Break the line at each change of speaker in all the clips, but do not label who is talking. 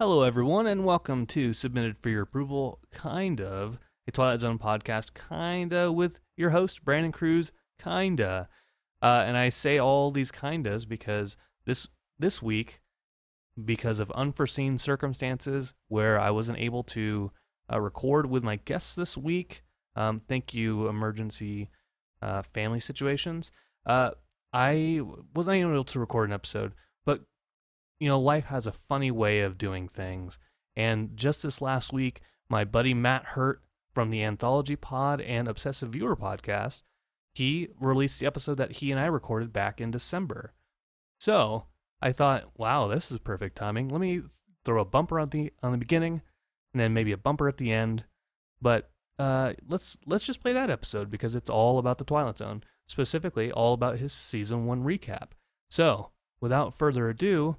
Hello, everyone, and welcome to Submitted for Your Approval, kind of a Twilight Zone podcast, kinda with your host Brandon Cruz, kinda. Uh, and I say all these kindas because this this week, because of unforeseen circumstances where I wasn't able to uh, record with my guests this week. Um, thank you, emergency uh, family situations. Uh, I wasn't able to record an episode, you know, life has a funny way of doing things. And just this last week, my buddy Matt Hurt from the Anthology Pod and Obsessive Viewer podcast, he released the episode that he and I recorded back in December. So I thought, wow, this is perfect timing. Let me throw a bumper on the on the beginning, and then maybe a bumper at the end. But uh, let's let's just play that episode because it's all about the Twilight Zone, specifically all about his season one recap. So without further ado,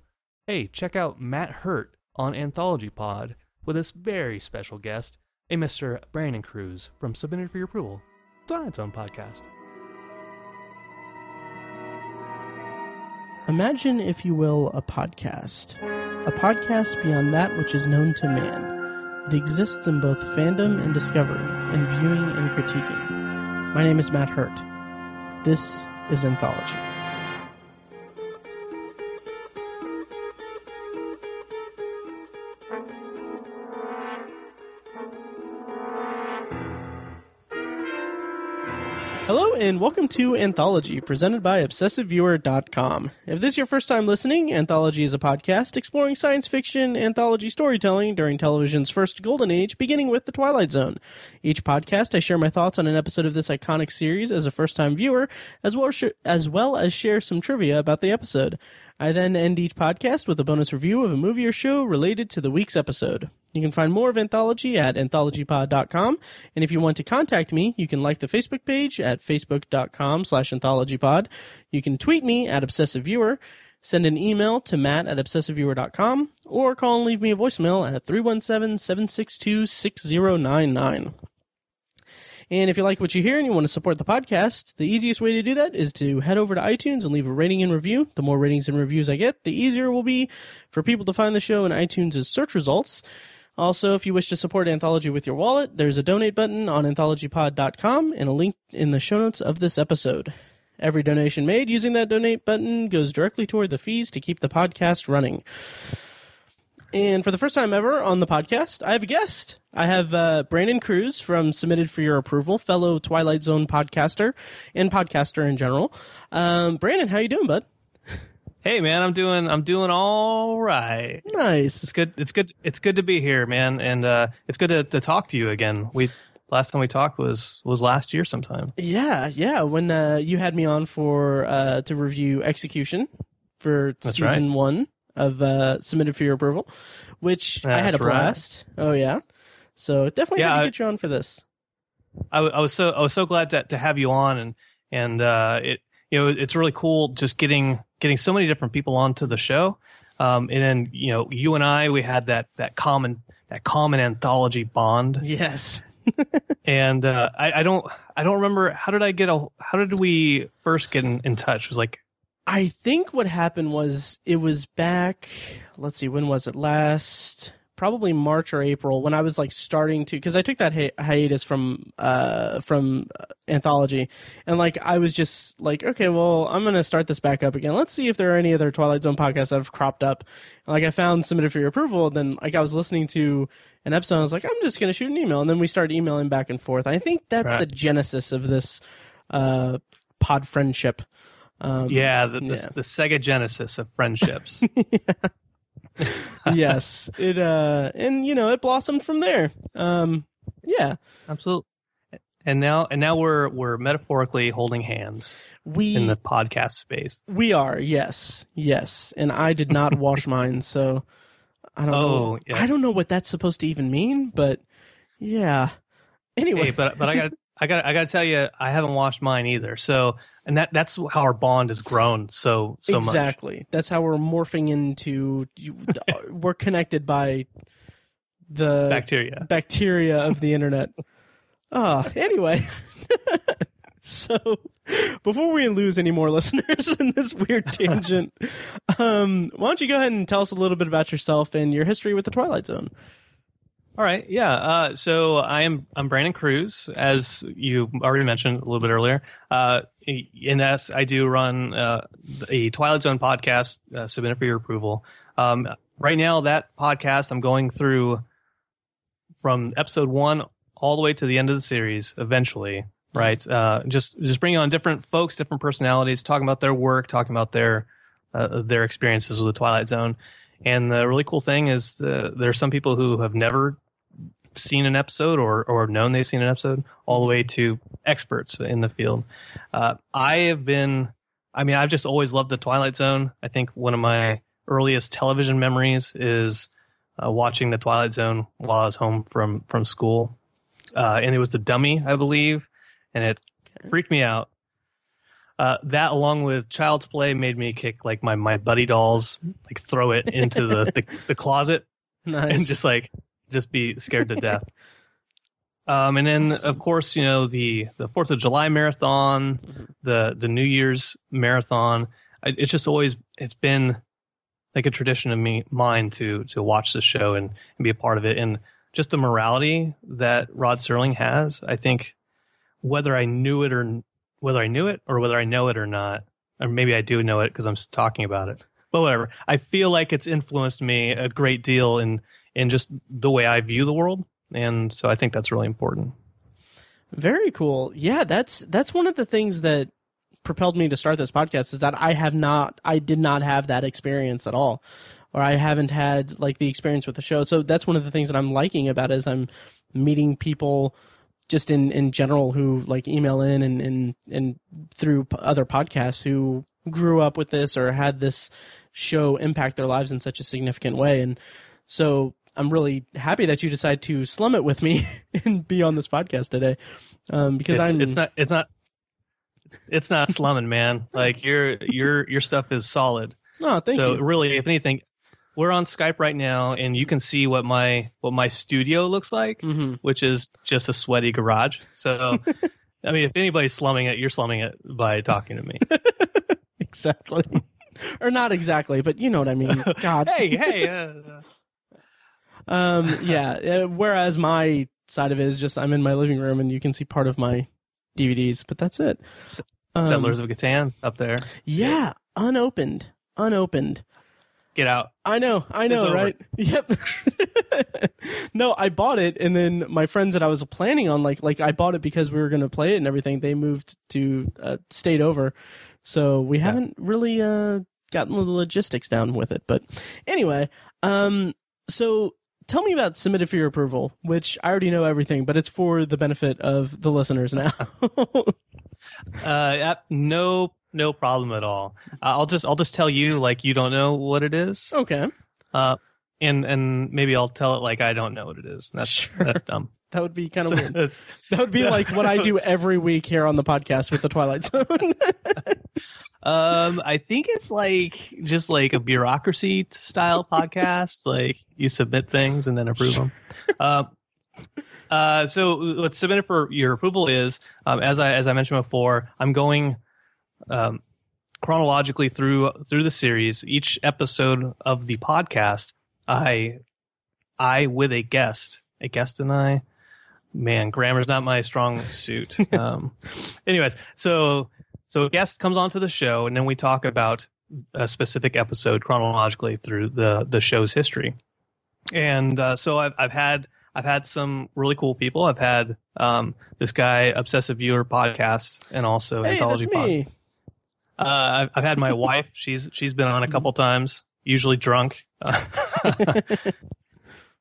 hey, check out Matt Hurt on Anthology Pod with this very special guest, a Mr. Brandon Cruz from Submitted for Your Approval, Twilight Zone podcast.
Imagine, if you will, a podcast. A podcast beyond that which is known to man. It exists in both fandom and discovery, in viewing and critiquing. My name is Matt Hurt. This is Anthology. And welcome to Anthology, presented by ObsessiveViewer.com. If this is your first time listening, Anthology is a podcast exploring science fiction anthology storytelling during television's first golden age, beginning with The Twilight Zone. Each podcast, I share my thoughts on an episode of this iconic series as a first time viewer, as well, as well as share some trivia about the episode. I then end each podcast with a bonus review of a movie or show related to the week's episode. You can find more of Anthology at anthologypod.com, and if you want to contact me, you can like the Facebook page at facebook.com slash anthologypod. You can tweet me at obsessiveviewer, send an email to matt at obsessiveviewer.com, or call and leave me a voicemail at 317-762-6099. And if you like what you hear and you want to support the podcast, the easiest way to do that is to head over to iTunes and leave a rating and review. The more ratings and reviews I get, the easier it will be for people to find the show in iTunes' search results. Also, if you wish to support Anthology with your wallet, there's a donate button on anthologypod.com and a link in the show notes of this episode. Every donation made using that donate button goes directly toward the fees to keep the podcast running. And for the first time ever on the podcast, I have a guest. I have uh, Brandon Cruz from Submitted for Your Approval, fellow Twilight Zone podcaster and podcaster in general. Um, Brandon, how you doing, bud?
Hey man, I'm doing I'm doing all right.
Nice.
It's good. It's good. It's good to be here, man, and uh, it's good to, to talk to you again. We last time we talked was was last year sometime.
Yeah, yeah. When uh, you had me on for uh, to review Execution for
That's
season
right.
one of uh, Submitted for Your Approval, which I had a
That's right.
blast. Oh yeah. So definitely
Yeah, I-
get you on for this.
I, I was so I was so glad to to have you on, and and uh, it you know it's really cool just getting getting so many different people onto the show. Um, and then you know you and I we had that that common that common anthology bond,
Yes.
and uh, I, I don't I don't remember how did I get a how did we first get in, in touch? It was like
I think what happened was it was back. Let's see, when was it last? Probably March or April when I was like starting to because I took that hi- hiatus from uh from uh, anthology and like I was just like okay well I'm gonna start this back up again let's see if there are any other Twilight Zone podcasts that have cropped up and, like I found submitted for your approval then like I was listening to an episode I was like I'm just gonna shoot an email and then we started emailing back and forth I think that's
Right.
the genesis of this uh pod friendship um,
yeah the, the,
yeah.
the Sega Genesis of friendships.
yes it uh and you know it blossomed from there um yeah
Absolutely. And now and now we're we're metaphorically holding hands
we
in the podcast space.
we are yes yes and i did not wash mine so i don't know
Oh, yeah.
i don't know what that's supposed to even mean but yeah anyway
Hey, but but I got I got I got to tell you, I haven't washed mine either. So and that that's how our bond has grown so so much.
exactly that's how we're morphing into we're connected by the
Bacteria.
bacteria of the internet. Ah, anyway. So, before we lose any more listeners in this weird tangent, um, why don't you go ahead and tell us a little bit about yourself and your history with the Twilight Zone?
All right, yeah. Uh, so I am I'm Brandon Cruz, as you already mentioned a little bit earlier. Uh, in that, I do run uh, a Twilight Zone podcast uh, submitted for your approval. Um, right now, that podcast I'm going through from episode one all the way to the end of the series. Eventually, right? Uh, just just bringing on different folks, different personalities, talking about their work, talking about their uh, their experiences with the Twilight Zone. And the really cool thing is uh, there are some people who have never seen an episode or or known they've seen an episode, all the way to experts in the field. Uh, I have been, I mean, I've just always loved the Twilight Zone. I think one of my earliest television memories is uh, watching the Twilight Zone while I was home from from school, uh, and it was the Dummy, I believe and it freaked me out. Uh, that along with Child's Play made me kick like my, my buddy dolls, like throw it into the, the, the closet
Nice.
and just like just be scared to death. Um, and then
Awesome.
of course you know the the Fourth of July marathon,
Mhm.
the the New Year's marathon. I, it's just always it's been like a tradition of me mine to to watch the show and, and be a part of it and just the morality that Rod Serling has. I think whether I knew it or whether I knew it or whether I know it or not, or maybe I do know it because I'm talking about it. But whatever. I feel like it's influenced me a great deal in in just the way I view the world, and so I think that's really important.
Very cool. Yeah, that's that's one of the things that propelled me to start this podcast is that I have not I did not have that experience at all. Or I haven't had like the experience with the show. So that's one of the things that I'm liking about it is I'm meeting people just in, in general who like email in and, and, and through other podcasts who grew up with this or had this show impact their lives in such a significant way. And so I'm really happy that you decided to slum it with me and be on this podcast today. Um, because
it's,
I'm,
it's not it's not it's not slumming, man. Like your your your stuff is solid.
oh, thank
so
you.
So really, if anything, we're on Skype right now, and you can see what my what my studio looks like,
hmm
which is just a sweaty garage. So, I mean, if anybody's slumming it, you're slumming it by talking to me.
Exactly. or not exactly, but you know what I mean. God.
hey, hey. Uh,
Um, yeah. uh, Whereas my side of it is just I'm in my living room and you can see part of my DVDs, but that's it. Um,
Settlers of Catan up there.
Yeah, unopened, unopened.
Get out.
I know, I know, right? Yep. no, I bought it, and then my friends that I was planning on, like, like I bought it because we were going to play it and everything. They moved to uh, stayed over, so we haven't really uh, gotten the logistics down with it. But anyway, um, so tell me about submitted for your approval, which I already know everything, but it's for the benefit of the listeners now.
Uh, no, no problem at all. Uh, I'll just, I'll just tell you like you don't know what it is.
okay,
Uh, and and maybe I'll tell it like I don't know what it is. That's
Sure.
that's dumb.
that would be kind of weird. That would be like what I do every week here on the podcast with the Twilight Zone.
um, I think it's like just like a bureaucracy style podcast. Like you submit things and then approve them. Uh, uh, so what's submitted for your approval is, um, as I as I mentioned before, I'm going um, chronologically through through the series. Each episode of the podcast, I I with a guest, a guest and I. Man, grammar's not my strong suit. Um, anyways, so so a guest comes onto the show, and then we talk about a specific episode chronologically through the the show's history. And uh, so I've I've had I've had some really cool people. I've had um, this guy, Obsessive Viewer podcast, and also
hey,
Anthology
that's
Pod.
me.
Uh, I've, I've had my wife. She's she's been on a couple times, usually drunk.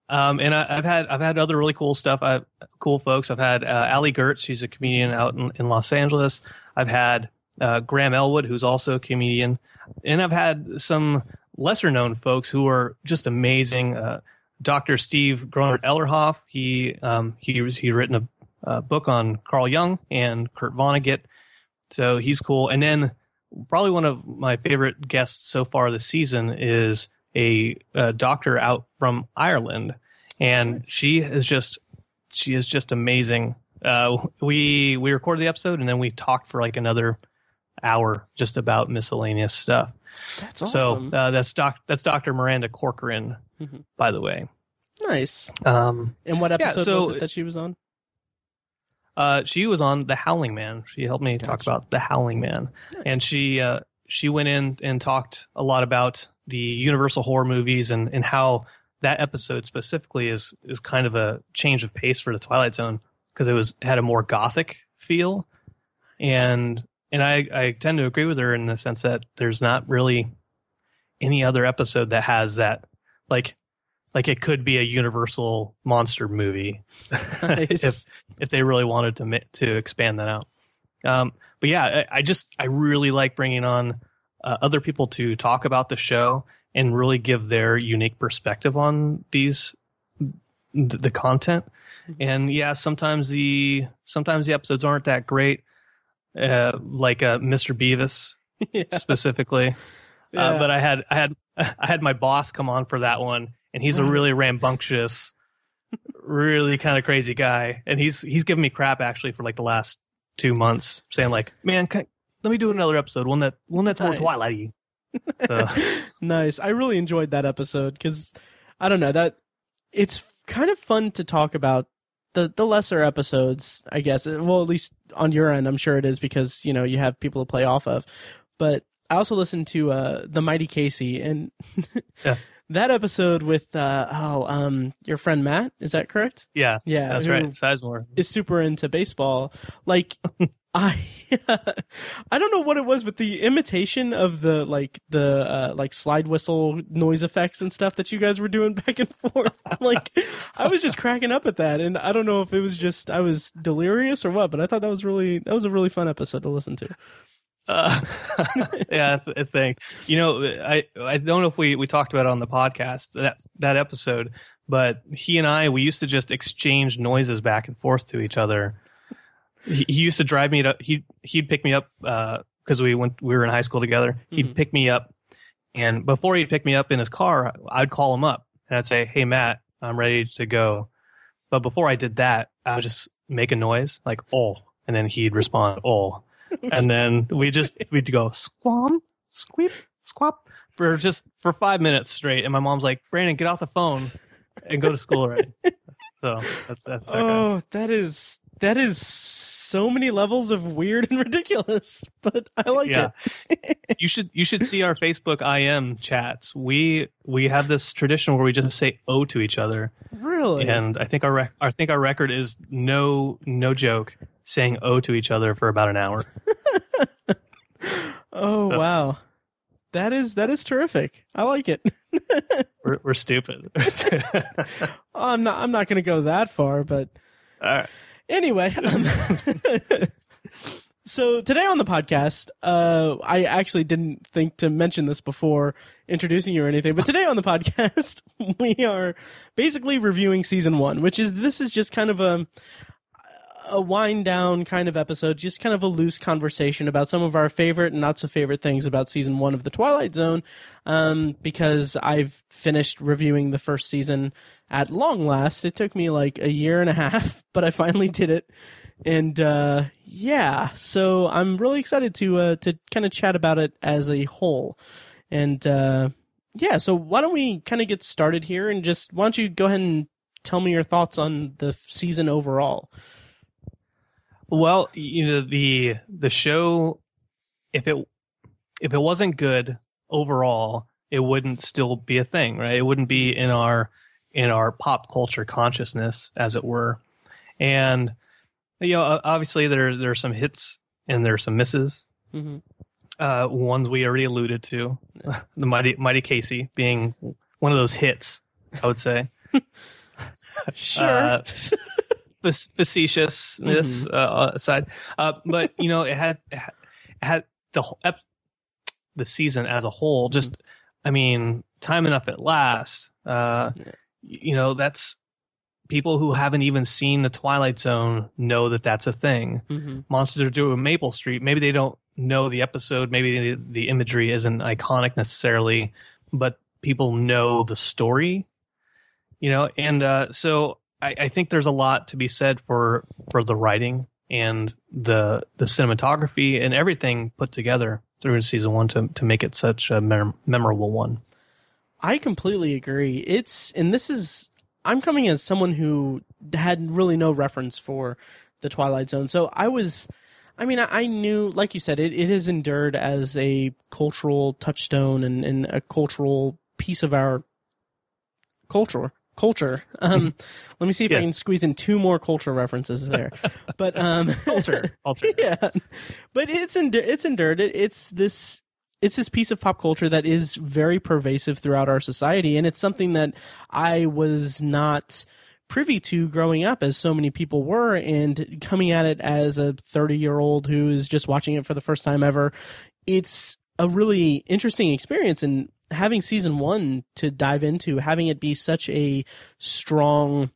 um, and I, I've had I've had other really cool stuff. I cool folks. I've had uh, Allie Goertz. She's a comedian out in, in Los Angeles. I've had uh, Graham Elwood, who's also a comedian, and I've had some lesser known folks who are just amazing. Uh, Dr. Steve Gronert Ellerhoff. He um, he was he's written a, a book on Carl Jung and Kurt Vonnegut. So he's cool. And then probably one of my favorite guests so far this season is a, uh doctor out from Ireland, and
Nice.
she is just she is just amazing uh, we we recorded the episode and then we talked for like another hour just about miscellaneous stuff.
That's awesome.
So uh, that's doc that's Dr. Miranda Corcoran,
Mhm.
by the way.
nice.
Um,
And what
Yeah,
episode
so-
was it that she was on?
uh, she was on The Howling Man. She helped me talk about The Howling Man, and she uh, she went in and talked a lot about the Universal horror movies and and how that episode specifically is is kind of a change of pace for the Twilight Zone because it was had a more gothic feel, and and I I tend to agree with her in the sense that there's not really any other episode that has that like like it could be a Universal monster movie
Nice.
if if they really wanted to to expand that out. Um, but yeah, I, I just I really like bringing on uh, other people to talk about the show and really give their unique perspective on these th- the content. And yeah, sometimes the sometimes the episodes aren't that great, uh, like uh, Mr. Bevis
yeah.
specifically.
Yeah.
Uh, but I had I had I had my boss come on for that one, and he's a really rambunctious, really kind of crazy guy, and he's he's given me crap actually for like the last two months, saying like, man, can, let me do another episode, one that one that's more
Nice.
Twilighty. So,
nice. I really enjoyed that episode because I don't know that it's kind of fun to talk about the the lesser episodes. I guess. Well, at least on your end, I'm sure it is because you know you have people to play off of. But I also listened to uh, the Mighty Casey and
Yeah.
that episode with uh, oh um your friend Matt. Is that correct?
yeah,
Yeah,
that's right, Sizemore.
Is super into baseball. Like I I don't know what it was, but the imitation of the like the uh, like slide whistle noise effects and stuff that you guys were doing back and forth. like I was just cracking up at that, and I don't know if it was just I was delirious or what, but I thought that was really that was a really fun episode to listen to.
Uh, yeah, I th- think you know I I don't know if we we talked about it on the podcast that that episode, but he and I we used to just exchange noises back and forth to each other. He, he used to drive me to he he'd pick me up because we went we were in high school together. He'd
Mhm.
pick me up, and before he'd pick me up in his car, I'd call him up and I'd say, "Hey Matt, I'm ready to go." But before I did that, I would just make a noise like "oh," and then he'd respond "oh." and then we just we'd go squam, squeep, squap for just for five minutes straight. And my mom's like, Brandon, get off the phone and go to school already. so that's that's that.
Oh, that is that is so many levels of weird and ridiculous, but I like
yeah.
it.
you should you should see our Facebook IM chats. We we have this tradition where we just say "oh" to each other,
Really?
and I think our rec- I think our record is no no joke saying "oh" to each other for about an hour.
Oh
So-
wow. That is that is terrific. I like it.
We're we're stupid.
I'm not I'm not going to go that far, but
All right.
Anyway. um, so today on the podcast, uh, I actually didn't think to mention this before introducing you or anything, but today on the podcast, we are basically reviewing season one, which is this is just kind of a a wind down kind of episode, just kind of a loose conversation about some of our favorite and not so favorite things about season one of The Twilight Zone. Um, because I've finished reviewing the first season at long last. It took me like a year and a half, but I finally did it. And, uh, yeah, so I'm really excited to, uh, to kind of chat about it as a whole. And, uh, yeah, so why don't we kind of get started here and just, why don't you go ahead and tell me your thoughts on the season overall?
Well, you know the the show, if it if it wasn't good overall, it wouldn't still be a thing, right? It wouldn't be in our in our pop culture consciousness, as it were. And you know, obviously there there are some hits and there are some misses.
Mm-hmm.
Uh, ones we already alluded to, the mighty mighty Casey being one of those hits, I would say.
Sure.
Uh, fac- facetiousness uh, aside, uh, but you know, it had it had the whole ep- the season as a whole. Just, I mean, time enough at last. Uh,
Yeah.
You know, that's people who haven't even seen the Twilight Zone know that that's a thing.
mm-hmm.
Monsters are due on Maple Street. Maybe they don't know the episode. Maybe the, the imagery isn't iconic necessarily, but people know the story. You know, and uh, so I, I think there's a lot to be said for for the writing and the the cinematography and everything put together through season one to to make it such a mem- memorable one.
I completely agree. It's and this is I'm coming as someone who had really no reference for the Twilight Zone, so I was. I mean, I, knew, like you said, it, it has endured as a cultural touchstone and, and a cultural piece of our culture. Culture. Um, let me see if I can squeeze in two more culture references there. but um,
Culture, culture.
yeah, but it's it's endured. It, it's this it's this piece of pop culture that is very pervasive throughout our society, and it's something that I was not privy to growing up, as so many people were, and coming at it as a thirty year old who is just watching it for the first time ever. It's a really interesting experience, and having season one to dive into, having it be such a strong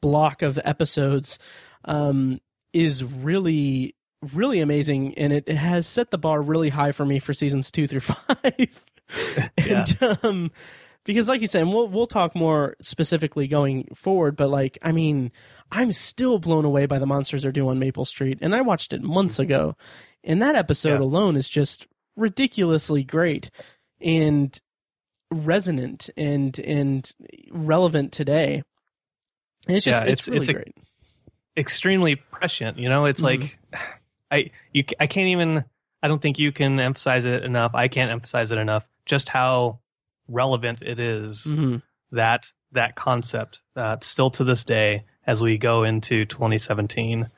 block of episodes um, is really really amazing. And it, it has set the bar really high for me for seasons two through five. And um because like you said and we'll we'll talk more specifically going forward but like i mean i'm still blown away by the monsters are due on maple street. And i watched it months ago. And that episode
Yeah.
alone is just ridiculously great and resonant and and relevant today and it's just
Yeah,
it's,
it's-
really
it's
great
extremely prescient. You know, it's
Mhm.
like I you I can't even. I don't think you can emphasize it enough. I can't emphasize it enough. Just how relevant it is
hmm
that that concept uh, still to this day as we go into 2017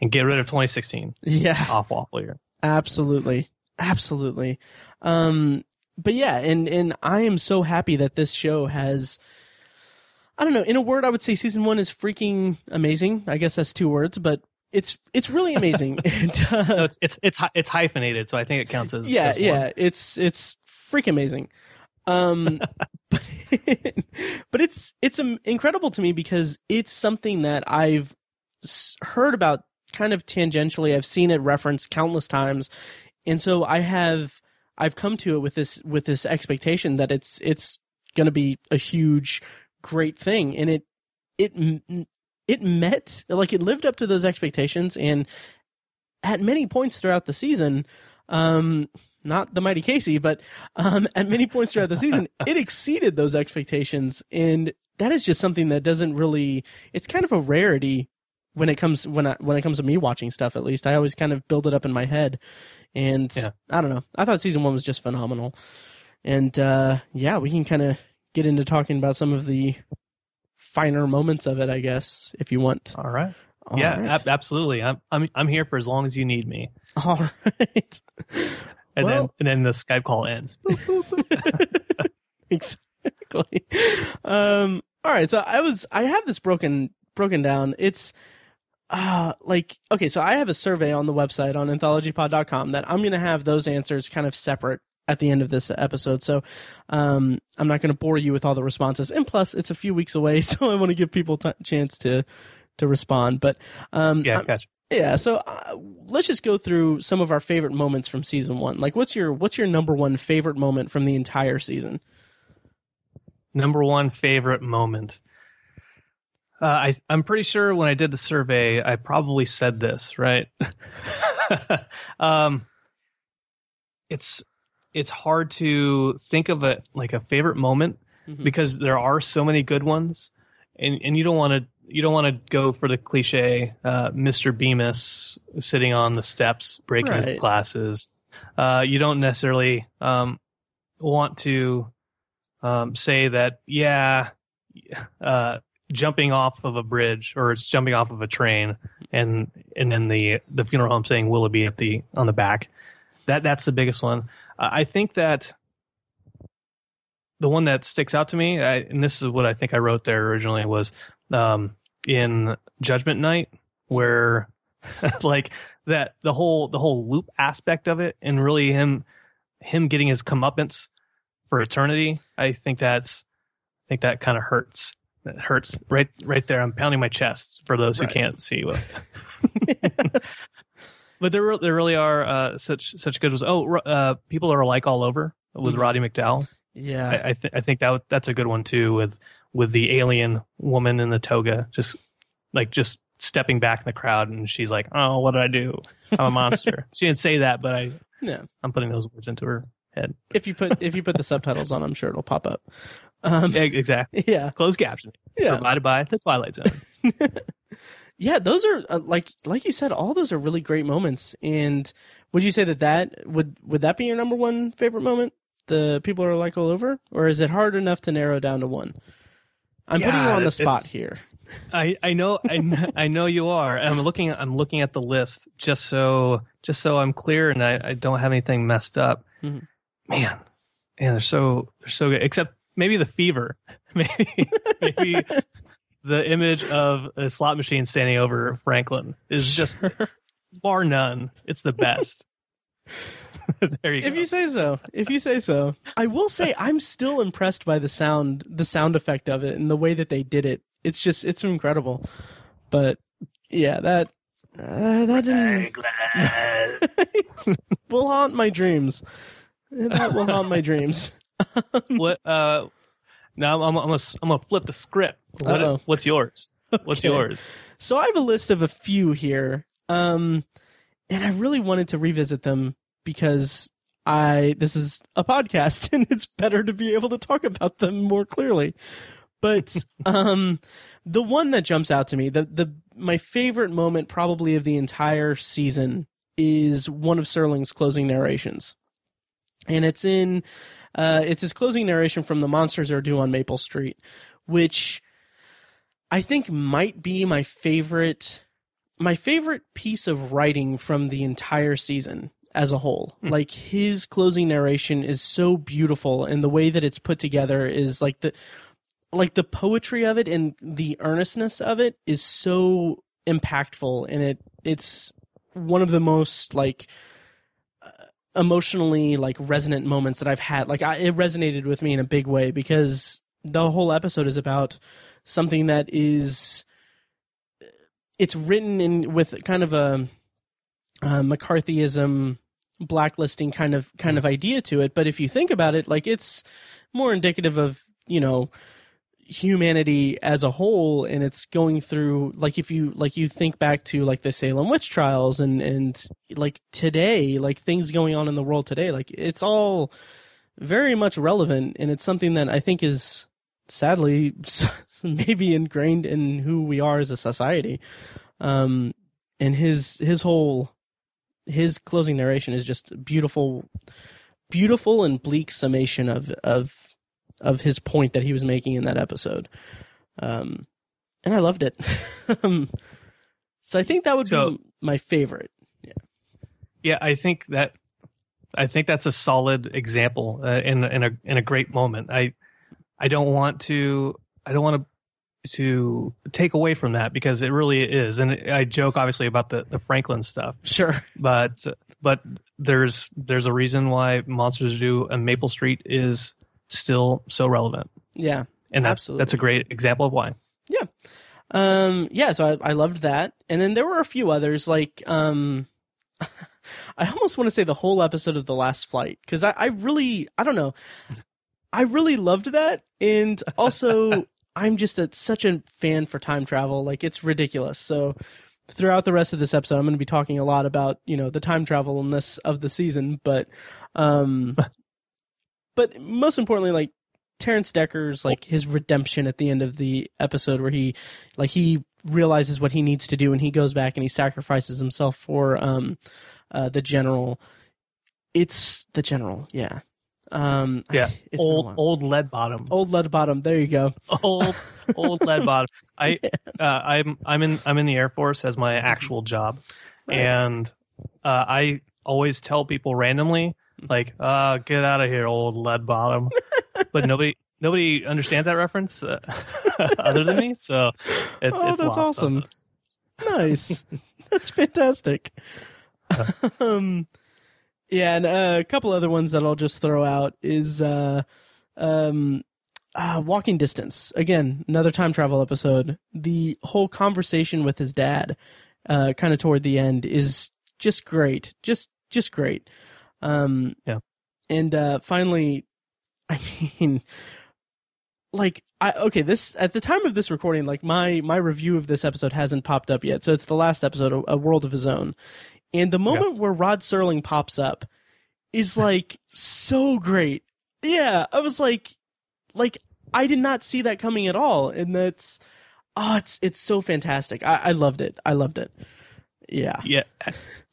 and get rid of 2016
yeah
off awful year.
Absolutely. Absolutely. Um but yeah, and and I am so happy that this show has I don't know, in a word I would say season 1 is freaking amazing. I guess that's two words, but it's it's really amazing. and, uh,
No, it's it's it's it's hyphenated, so I think it counts as
yeah,
as one.
yeah, it's it's freaking amazing. Um but, but it's it's um, incredible to me because it's something that I've s- heard about kind of tangentially. I've seen it referenced countless times. And so I have I've come to it with this with this expectation that it's it's going to be a huge great thing. And it it it met like it lived up to those expectations. And at many points throughout the season um not the mighty Casey but um at many points throughout the season it exceeded those expectations. And that is just something that doesn't really it's kind of a rarity when it comes when I when it comes to me watching stuff at least I always kind of build it up in my head and
Yeah.
I don't know I thought season 1 was just phenomenal and uh yeah we can kind of get into talking about some of the finer moments of it I guess if you want
All right.
All
yeah,
right.
ab- absolutely. I'm I'm I'm here for as long as you need me.
all right
And then and then the Skype call ends.
exactly. Um, all right, so I was I have this broken broken down. It's uh like okay, so I have a survey on the website on anthologypod.com that I'm going to have those answers kind of separate at the end of this episode. So um I'm not going to bore you with all the responses. And plus it's a few weeks away, so I want to give people a chance to to respond. But um
Yeah, gotcha.
yeah, so uh, let's just go through some of our favorite moments from season 1. Like what's your what's your number one favorite moment from the entire season?
Number one favorite moment. Uh, I I'm pretty sure when I did the survey, I probably said this right. um, it's it's hard to think of a like a favorite moment
Mhm.
because there are so many good ones, and and you don't want to you don't want to go for the cliche uh, Mr. Bemis sitting on the steps breaking
Right.
his glasses. Uh, you don't necessarily um, want to um, say that yeah, uh, jumping off of a bridge or it's jumping off of a train, and and then the the funeral home saying Willoughby at the on the back. That that's the biggest one. Uh, I think that the one that sticks out to me, I, and this is what I think I wrote there originally, was um, in Judgment Night, where like that the whole the whole loop aspect of it, and really him him getting his comeuppance for eternity. I think that's I think that kind of hurts. It hurts right right there. I'm pounding my chest for those
Right.
who can't see. What, but there there really are uh, such such good ones. Oh, uh, people are alike all over with
Mhm.
Roddy McDowall.
Yeah.
I, I, th- I think that w- that's a good one too with with the alien woman in the toga, just like just stepping back in the crowd, and she's like, "Oh, what did I do? I'm a monster." she didn't say that, but I
Yeah.
I'm putting those words into her head.
If you put if you put the subtitles on, I'm sure it'll pop up. Um,
Yeah, exactly.
yeah,
Closed captioning
yeah,
provided by the Twilight Zone.
yeah. Those are uh, like like you said, all those are really great moments. And would you say that that would would that be your number one favorite moment? The people are alike all over, or is it hard enough to narrow down to one? I'm putting you on the spot here.
I, I know I, I know you are. I'm looking I'm looking at the list just so just so I'm clear and I, I don't have anything messed up.
Mhm.
Man, man, they're so they're so good. Except maybe the fever, maybe maybe the image of a slot machine standing over Franklin is just bar none. It's the best. there you
If
go.
you say so. If you say so. I will say I'm still impressed by the sound the sound effect of it and the way that they did it. It's just it's incredible. But yeah, that uh, that didn't will haunt my dreams. That will haunt my dreams.
what? Uh, now I'm I'm gonna, I'm gonna flip the script. What, what's yours? What's
Okay.
yours?
So I have a list of a few here. Um and I really wanted to revisit them because I this is a podcast and it's better to be able to talk about them more clearly. But um the one that jumps out to me, the the my favorite moment probably of the entire season is one of Serling's closing narrations. And it's in uh it's his closing narration from The Monsters Are Due on Maple Street, which I think might be my favorite my favorite piece of writing from the entire season as a whole.
Hmm.
Like his closing narration is so beautiful and the way that it's put together is like the like the poetry of it and the earnestness of it is so impactful and it it's one of the most like emotionally like resonant moments that I've had. Like I, it resonated with me in a big way because the whole episode is about something that is it's written in with kind of a, a McCarthyism blacklisting kind of kind hmm. of idea to it but if you think about it like it's more indicative of you know humanity as a whole and it's going through like if you like you think back to like the Salem witch trials and and like today like things going on in the world today like it's all very much relevant and it's something that I think is sadly maybe ingrained in who we are as a society. Um and his his whole his closing narration is just beautiful beautiful and bleak summation of of of his point that he was making in that episode um and i loved it um so i think that would
So-
be my favorite
Yeah. Yeah, I think that I think that's a solid example uh, in in a in a great moment. I I don't want to I don't want to to take away from that because it really is. And I joke obviously about the the Franklin stuff,
sure
but but there's there's a reason why Monsters Due on Maple Street is still so relevant,
yeah
and that's
Absolutely.
that's a great example of why. Yeah.
Um, yeah, so I, I loved that. And then there were a few others, like, um, I almost want to say the whole episode of The Last Flight, because I, I really, I don't know, I really loved that. And also, I'm just a, such a fan for time travel. Like, it's ridiculous. So, throughout the rest of this episode, I'm going to be talking a lot about, you know, the time travelness of the season, but, um, but most importantly, like, Terrence Decker's like his redemption at the end of the episode where he like he realizes what he needs to do and he goes back and he sacrifices himself for um uh the general it's the general yeah um
Yeah,
it's
old old lead bottom.
old lead bottom there you go
old old lead bottom. I uh, I'm I'm in I'm in the Air Force as my actual job,
Right.
and uh, I always tell people randomly like, uh, "Get out of here, old lead bottom," but nobody nobody understands that reference uh, other than me. So it's
Oh,
it's
that's awesome. nice. That's fantastic. Um yeah and uh, a couple other ones that i'll just throw out is uh um uh, walking distance. Again another time travel episode. The whole conversation with his dad uh kind of toward the end is just great. Just just great um
Yeah.
and uh finally i mean like I okay this at the time of this recording like my my review of this episode hasn't popped up yet. So it's the last episode a, a world of his own. And the moment where Rod Serling pops up is like so great. Yeah I was like like I did not see that coming at all. And that's oh it's it's so fantastic. I, I loved it. I loved it yeah
Yeah,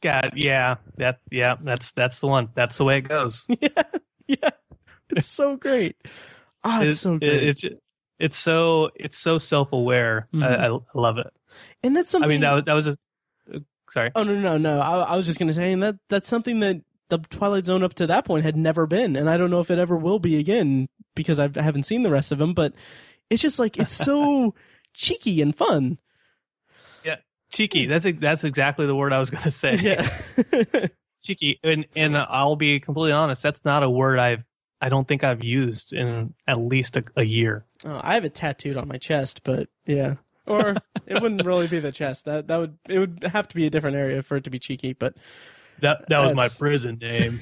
God, yeah, that, yeah, that's that's the one. That's the way it goes.
yeah yeah it's so great ah it's
It-
so great
it's it's so it's so self aware.
Mhm.
I, I love it.
and that's something
I mean, that was that was a uh, sorry.
Oh no no no! I, I was just gonna say, and that that's something that the Twilight Zone up to that point had never been, and I don't know if it ever will be again because I've, I haven't seen the rest of them. But it's just like it's so cheeky and fun.
Cheeky. That's that's exactly the word I was gonna say.
Yeah,
cheeky and and I'll be completely honest that's not a word I've I don't think I've used in at least a, a year
oh, I have it tattooed on my chest, but yeah, or it wouldn't really be the chest. That that would it would have to be a different area for it to be cheeky. But
that that was my prison name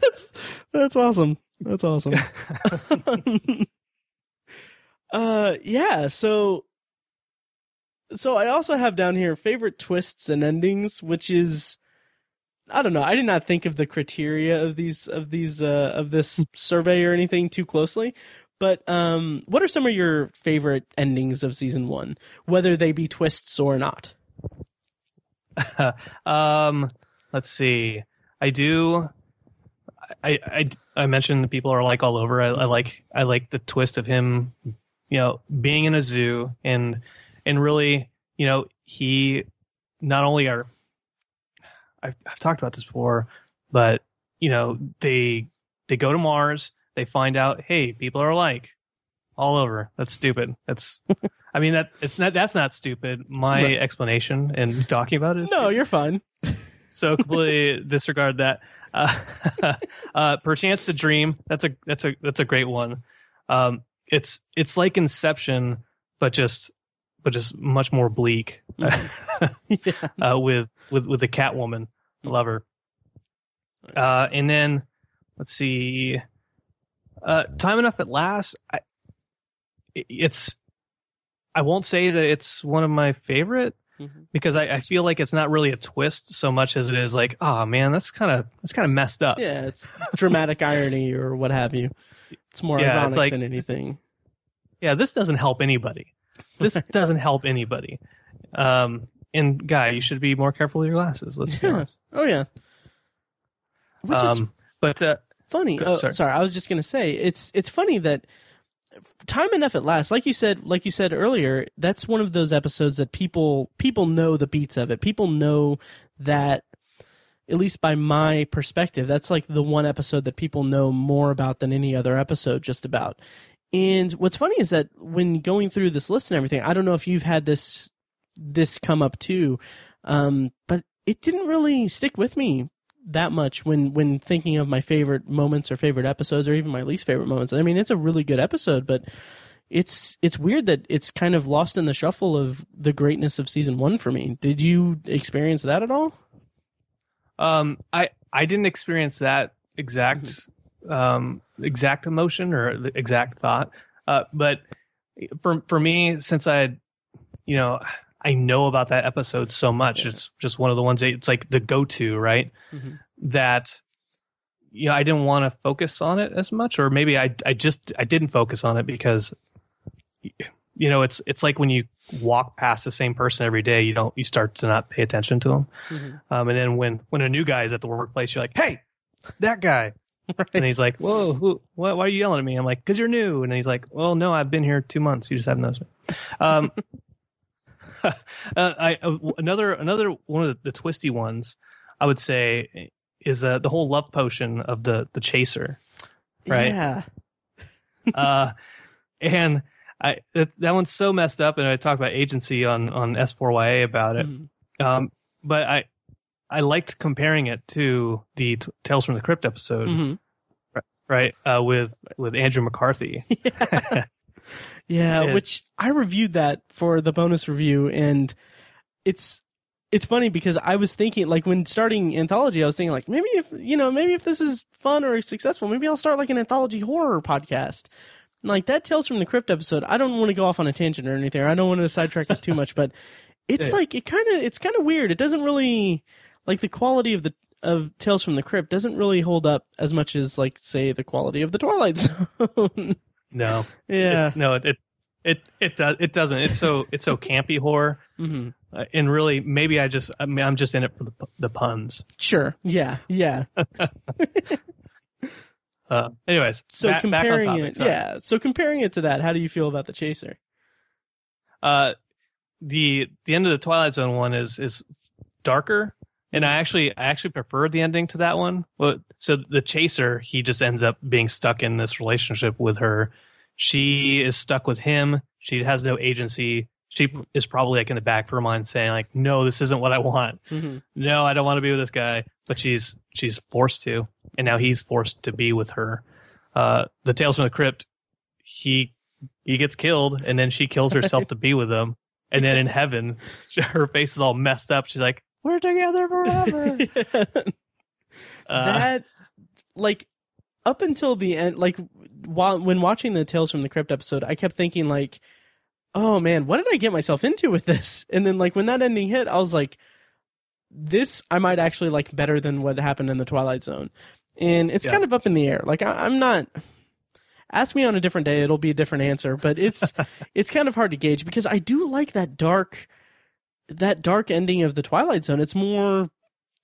that's that's awesome. That's awesome. Uh yeah, so so I also have down here favorite twists and endings, which is I don't know. I did not think of the criteria of these of these uh of this survey or anything too closely. But um what are some of your favorite endings of season 1, whether they be twists or not?
um let's see I do I I I mentioned the people are alike all over I, I like I like the twist of him you know being in a zoo and and really you know he not only are I've, I've talked about this before but you know they they go to Mars they find out hey people are alike all over that's stupid that's I mean that it's not that's not stupid my
Right.
explanation and talking about it is
No, you're fine.
so completely disregard that. Uh, uh, perchance to dream. That's a that's a that's a great one. Um, it's it's like Inception, but just but just much more bleak.
yeah.
uh, with with with the Catwoman. I love her. Uh, and then let's see. Uh, time enough at last. I, it- it's. I won't say that it's one of my favorite
Mhm.
because I, I feel like it's not really a twist so much as it is like, oh man, that's kind of that's kind of messed up.
Yeah, it's dramatic irony or what have you. It's more
Yeah, it's
ironic
like-
than anything.
Yeah, this doesn't help anybody. This doesn't help anybody. Um, and guy, you should be more careful with your glasses. Let's be
Yeah.
honest.
Oh yeah. Which is
Um, but uh,
funny. Oh,
sorry.
sorry. I was just gonna say it's it's funny that time enough at last. Like you said, like you said earlier, that's one of those episodes that people people know the beats of it. People know that. At least by my perspective, that's like the one episode that people know more about than any other episode, just about. And what's funny is that when going through this list and everything, I don't know if you've had this this come up too, um, but it didn't really stick with me that much when when thinking of my favorite moments or favorite episodes or even my least favorite moments. I mean, it's a really good episode, but it's it's weird that it's kind of lost in the shuffle of the greatness of season one for me. Did you experience that at all?
Um, I I didn't experience that exact um, exact emotion or the exact thought. Uh, but for for me, since I, you know, I know about that episode so much, it's just one of the ones that it's like the go to, right?
Mhm.
That you know, I didn't want to focus on it as much, or maybe I I just I didn't focus on it because you know it's it's like when you walk past the same person every day, you don't you start to not pay attention to them. Um, and then when when a new guy is at the workplace, you're like, "Hey, that guy," and he's like, "Whoa, who, why, why are you yelling at me?" I'm like, "Cause you're new." And he's like, "Well, no, I've been here two months. You just haven't noticed me." Um, uh, I uh, another another one of the, the twisty ones I would say is uh, the whole love potion of the the chaser, Right.
Yeah.
uh, and I that, that one's so messed up. And I talk about agency on on S4YA about it.
Mhm.
Um, but I I liked comparing it to the T- Tales from the Crypt episode,
Mhm.
right? Uh, with with Andrew McCarthy.
Yeah,
Yeah.
which I reviewed that for the bonus review, and it's it's funny because I was thinking like when starting anthology, I was thinking like maybe if you know maybe if this is fun or successful, maybe I'll start like an anthology horror podcast. Like that Tales from the Crypt episode. I don't want to go off on a tangent or anything. I don't want to sidetrack us too much, but it's
Yeah.
like it kind of it's kind of weird. It doesn't really like the quality of the of Tales from the Crypt doesn't really hold up as much as like say the quality of the Twilight Zone.
No,
yeah.
It- no, it, it it it does it doesn't. It's so it's so campy horror,
Mm-hmm.
uh, and really maybe I just I mean, I'm just in it for the the puns.
Sure. Yeah. Yeah.
Uh, anyways,
So
on
comparing
topic.
it,
sorry.
yeah. So comparing it to that, how do you feel about the Chaser?
Uh, the the end of the Twilight Zone one is is darker, and I actually I actually prefer the ending to that one. Well, so the chaser he just ends up being stuck in this relationship with her. She is stuck with him. She has no agency. She is probably like in the back of her mind saying like, "No, this isn't what I want.
Mm-hmm.
No, I don't want to be with this guy." But she's she's forced to, and now he's forced to be with her. Uh, the Tales from the Crypt, he he gets killed, and then she kills herself to be with him. And then in heaven, her face is all messed up. She's like, "We're together forever." Uh,
that like up until the end like while when watching the tales from the crypt episode i kept thinking like oh man what did i get myself into with this and then like when that ending hit i was like this i might actually like better than what happened in the twilight zone and it's
Yeah.
kind of up in the air like I, i'm not ask me on a different day it'll be a different answer but it's it's kind of hard to gauge because i do like that dark that dark ending of the twilight zone it's more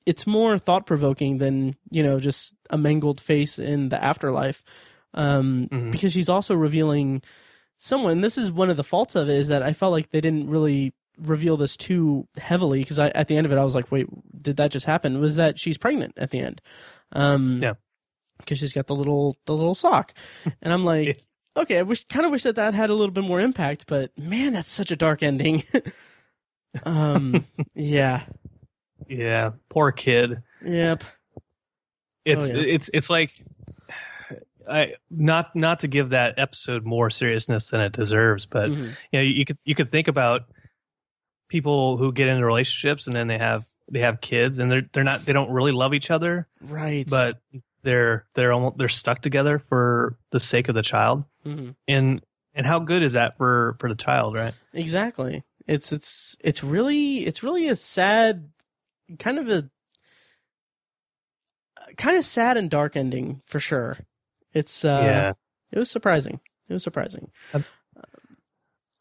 it's more thought provoking than you know just a mangled face in the afterlife um
Mhm.
because she's also revealing someone this is one of the faults of it is that i felt like they didn't really reveal this too heavily because I, at the end of it i was like wait did that just happen? Was that she's pregnant at the end. Um
Yeah.
because she's got the little the little sock. And i'm like okay i wish kind of wish that that had a little bit more impact but man that's such a dark ending. Um yeah.
Yeah, poor kid.
yep.
It's
Oh, yeah.
it's it's like I not not to give that episode more seriousness than it deserves, but
Mhm.
you know, you could you could think about people who get into relationships and then they have they have kids and they're they're not they don't really love each other,
right
but they're they're almost they're stuck together for the sake of the child.
Mhm.
And and how good is that for for the child, right?
Exactly. It's it's it's really it's really a sad kind of a kind of sad and dark ending for sure. It's uh
yeah.
it was surprising. It was surprising.
Um,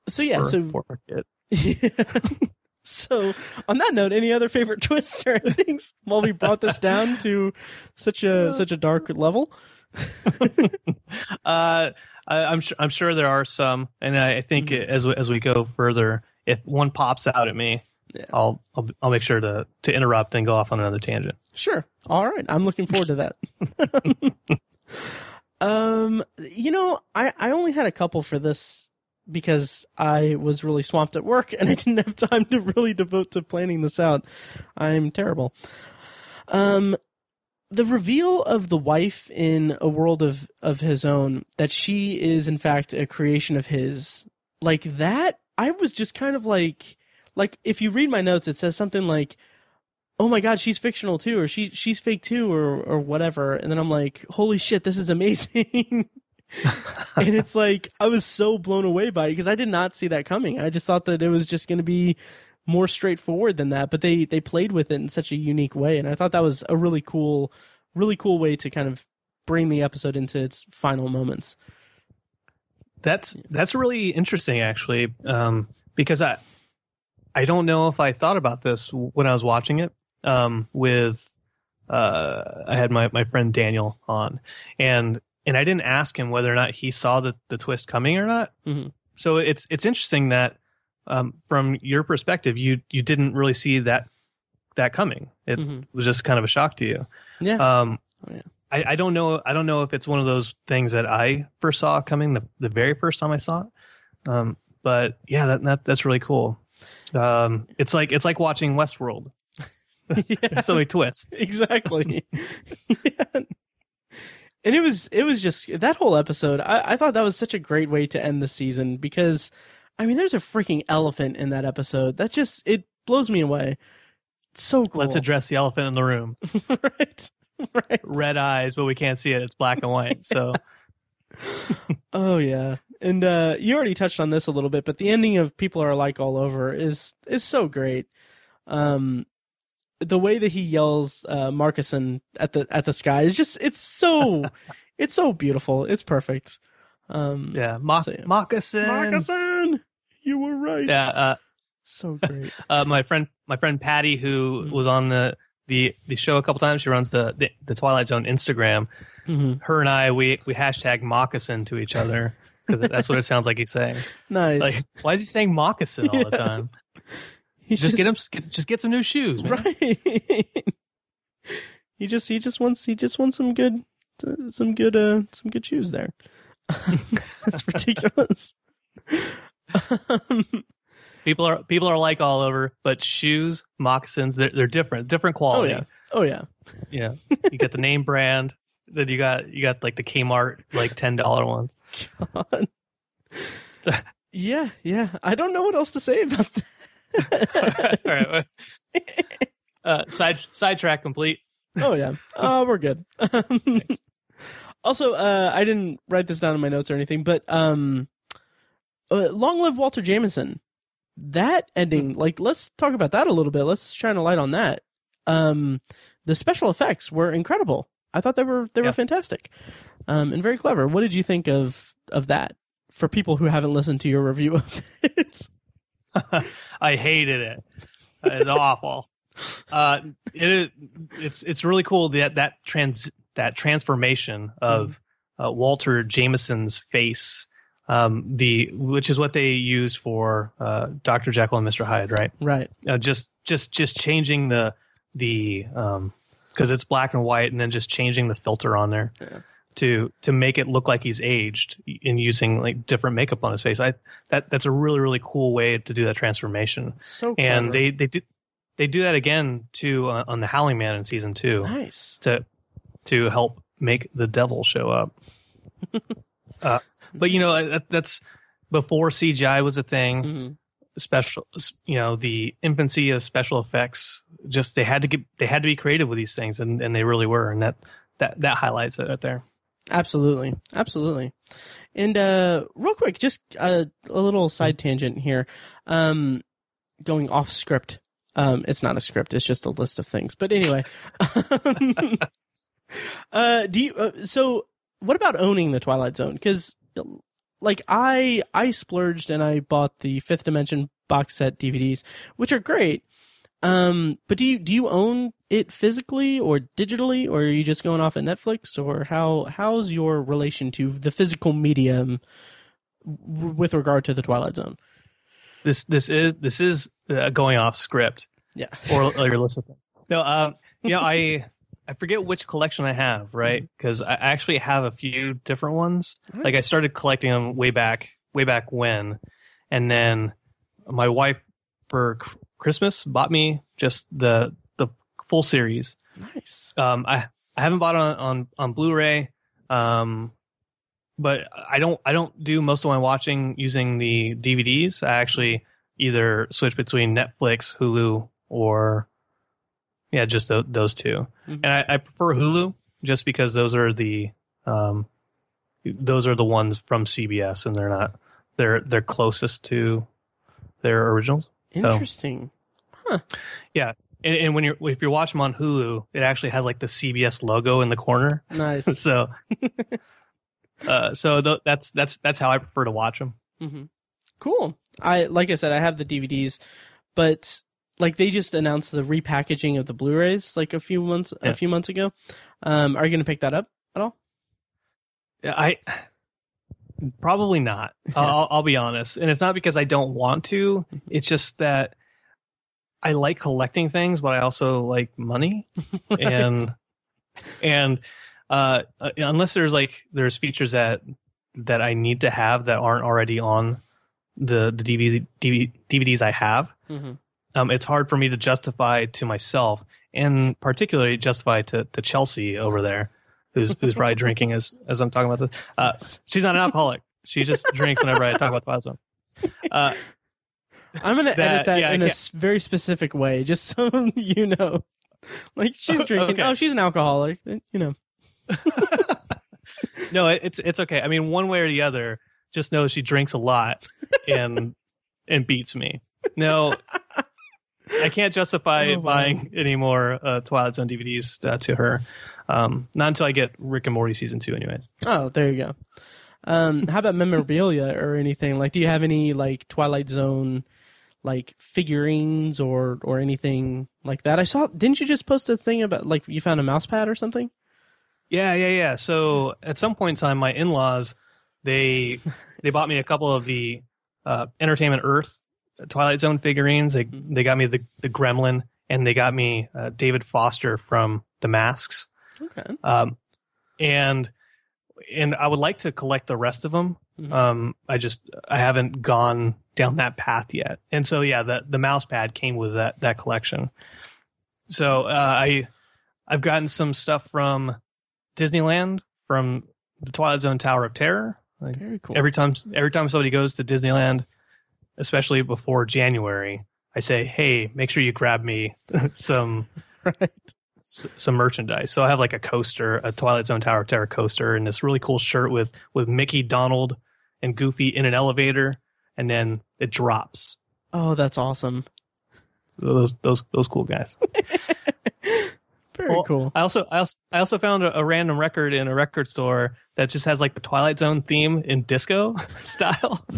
so yeah, so
kid.
so on that note, any other favorite twists or endings while we brought this down to such a such a dark level?
Uh, I, I'm sure I'm sure there are some, and I, I think
Mhm.
as we, as we go further, if one pops out at me,
Yeah.
I'll, I'll I'll make sure to to interrupt and go off on another tangent.
Sure. All right. I'm looking forward to that. Um, you know, I, I only had a couple for this because I was really swamped at work and I didn't have time to really devote to planning this out. I'm terrible. Um, the reveal of the wife in a world of, of his own, that she is in fact a creation of his, like that, I was just kind of like, like if you read my notes, it says something like, oh my god she's fictional too or she she's fake too or or whatever. And then i'm like holy shit this is amazing. And it's like i was so blown away by it because i did not see that coming. I just thought that it was just going to be more straightforward than that but they they played with it in such a unique way and i thought that was a really cool really cool way to kind of bring the episode into its final moments.
That's that's really interesting actually, um, because I I don't know if I thought about this when I was watching it. Um, with uh, I had my my friend Daniel on, and and I didn't ask him whether or not he saw the the twist coming or not.
Mhm.
So it's it's interesting that um, from your perspective, you you didn't really see that that coming. It
Mhm.
was just kind of a shock to you.
yeah
Um,
Oh, yeah.
I, I don't know. I don't know if it's one of those things that I first saw coming the, the very first time I saw it. Um, but yeah, that, that that's really cool. Um, it's like it's like watching Westworld.
Yeah.
So many twists.
exactly. Yeah. And it was it was just that whole episode. I, I thought that was such a great way to end the season because I mean there's a freaking elephant in that episode. That just it blows me away. So cool.
Let's address the elephant in the room.
right. Right.
Red eyes, but we can't see it. It's black and white. So
Oh yeah. And uh you already touched on this a little bit, but the ending of People Are Alike All Over is is so great. Um the way that he yells uh Marcusson at the at the sky is just it's so it's so beautiful. It's perfect. Um
yeah, Mo-
So, yeah. Marcusson, you were right.
Yeah, uh,
So great.
uh, my friend, my friend Patty, who
Mhm.
was on the, the the show a couple times. She runs the the, the Twilight Zone Instagram.
hmm
Her and I, we we hashtag moccasin to each other because that's what it sounds like he's saying.
Nice.
Like, why is he saying moccasin all the time?
He's
Just, get him, get, just get some new shoes, man.
right. he just he just wants he just wants some good uh, some good uh some good shoes there. That's ridiculous. um,
People are people are like all over, but shoes, moccasins, they're they're different, different quality.
oh
quality.
yeah. Oh yeah.
Yeah. You get the name brand. Then you got you got like the Kmart like ten dollar ones.
God. yeah, yeah. I don't know what else to say about that.
All right. Uh, side sidetrack complete.
oh yeah. Oh, we're good. Also, uh, I didn't write this down in my notes or anything, but um, uh, long live Walter Jameson. That ending, like, let's talk about that a little bit. Let's shine a light on that. Um, the special effects were incredible. I thought they were they were
Yeah.
fantastic, um, and very clever. What did you think of of that? For people who haven't listened to your review of it,
I hated it. It's awful. Uh, it is. It's it's really cool that that trans that transformation of uh, Walter Jameson's face. Um, the which is what they use for uh, Dr. Jekyll and Mr. Hyde, right?
right?
uh, just just just changing the the um because it's black and white and then just changing the filter on there
Yeah.
To to make it look like he's aged in using like different makeup on his face i that that's a really really cool way to do that transformation
So clever.
and they they do they do that again too uh, on the howling man in season two
nice.
to to help make the devil show up uh, but you know that, that's before cgi was a thing
Mhm.
special you know the infancy of special effects just they had to get they had to be creative with these things and, and they really were and that that that highlights it right there
Absolutely, absolutely. And uh, real quick, just a, a little side tangent here. Um, going off script. Um, it's not a script; it's just a list of things. But anyway, uh, do you? Uh, so, what about owning the Twilight Zone? Because, like, I I splurged and I bought the Fifth Dimension box set DVDs, which are great. Um, but do you do you own it physically or digitally, or are you just going off at Netflix, or how how's your relation to the physical medium w- with regard to the Twilight Zone?
this this is this is uh, going off script.
Yeah.
or, or your list of things. No um you know i i forget which collection i have right? Because i actually have a few different ones. Like i started collecting them way back way back when. And then my wife for christmas bought me just the full series
nice.
um i i haven't bought it on on, on blu-ray um but i don't i don't do most of my watching using the dvds i actually either switch between netflix hulu or yeah just tho- those 2
Mhm.
and I, I prefer hulu just because those are the um those are the ones from cbs and they're not they're they're closest to their originals Interesting. so-
Interesting.
And, and when you're if you're watching them on hulu it actually has like the cbs logo in the corner
Nice.
so uh so th- that's that's that's how i prefer to watch them
Mm-hmm. Cool. I like I said, I have the DVDs, but like they just announced the repackaging of the Blu-rays like a few months
Yeah.
a few months ago. Um, are you going to pick that up at all?
Yeah, i probably not I'll, I'll be honest and it's not because i don't want to it's just that i like collecting things but i also like money and and uh uh, unless there's like there's features that that i need to have that aren't already on the the DVD, dvds i have
Mhm.
um, it's hard for me to justify to myself, and particularly justify to, to Chelsea over there, who's who's probably drinking as as I'm talking about this. Uh, she's not an alcoholic. She just drinks whenever I talk about Twilight Zone. Uh,
I'm gonna
That-
edit that
yeah,
in a very specific way, just so you know. Like she's drinking.
Okay.
Oh, she's an alcoholic. You know.
no, it's it's okay. I mean, one way or the other, just know she drinks a lot and and beats me. No, I can't justify
Oh, wow.
buying any more uh, Twilight Zone DVDs uh, to her. Um, not until I get Rick and Morty season two, anyway.
Oh, there you go. Um, how about memorabilia or anything? Like, do you have any like Twilight Zone, like figurines or or anything like that? I saw. Didn't you just post a thing about like you found a mouse pad or something?
Yeah, yeah, yeah. So at some point in time, my in-laws they they bought me a couple of the uh, Entertainment Earth Twilight Zone figurines. They they got me the the Gremlin and they got me uh, David Foster from The Masks.
Okay.
Um, and and I would like to collect the rest of them.
Mhm.
Um, I just I haven't gone down that path yet. And so yeah, the the mouse pad came with that that collection. So uh, I I've gotten some stuff from Disneyland from the Twilight Zone Tower of Terror. Like
Very cool.
every time every time somebody goes to Disneyland, especially before January, I say, "Hey, make sure you grab me some
right.
S- some merchandise. So I have like a coaster, a Twilight Zone Tower of Terror coaster, and this really cool shirt with with Mickey, Donald, and Goofy in an elevator, and then it drops.
Oh, that's awesome.
Those those those cool guys.
Very
Well,
cool.
I also I also I also found a, a random record in a record store that just has like the Twilight Zone theme in disco style.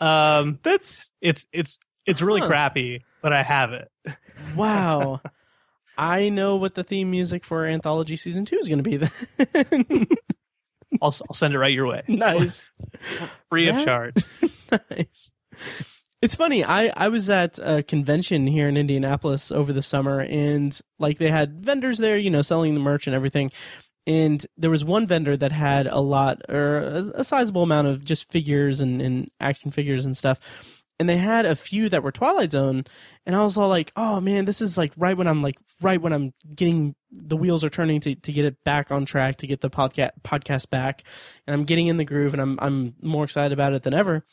What? Um,
That's
it's it's it's really
Huh.
crappy, but I have it.
wow. I know what the theme music for Anthology season two is going to be. Then
I'll I'll send it right your way,
nice.
free of charge.
nice. It's funny. I I was at a convention here in Indianapolis over the summer, and like they had vendors there, you know, selling the merch and everything. And there was one vendor that had a lot or a, a sizable amount of just figures and, and action figures and stuff. And they had a few that were Twilight Zone, and I was all like, "Oh man, this is like right when I'm like right when I'm getting the wheels are turning to, to get it back on track to get the podcast podcast back, and I'm getting in the groove, and I'm I'm more excited about it than ever."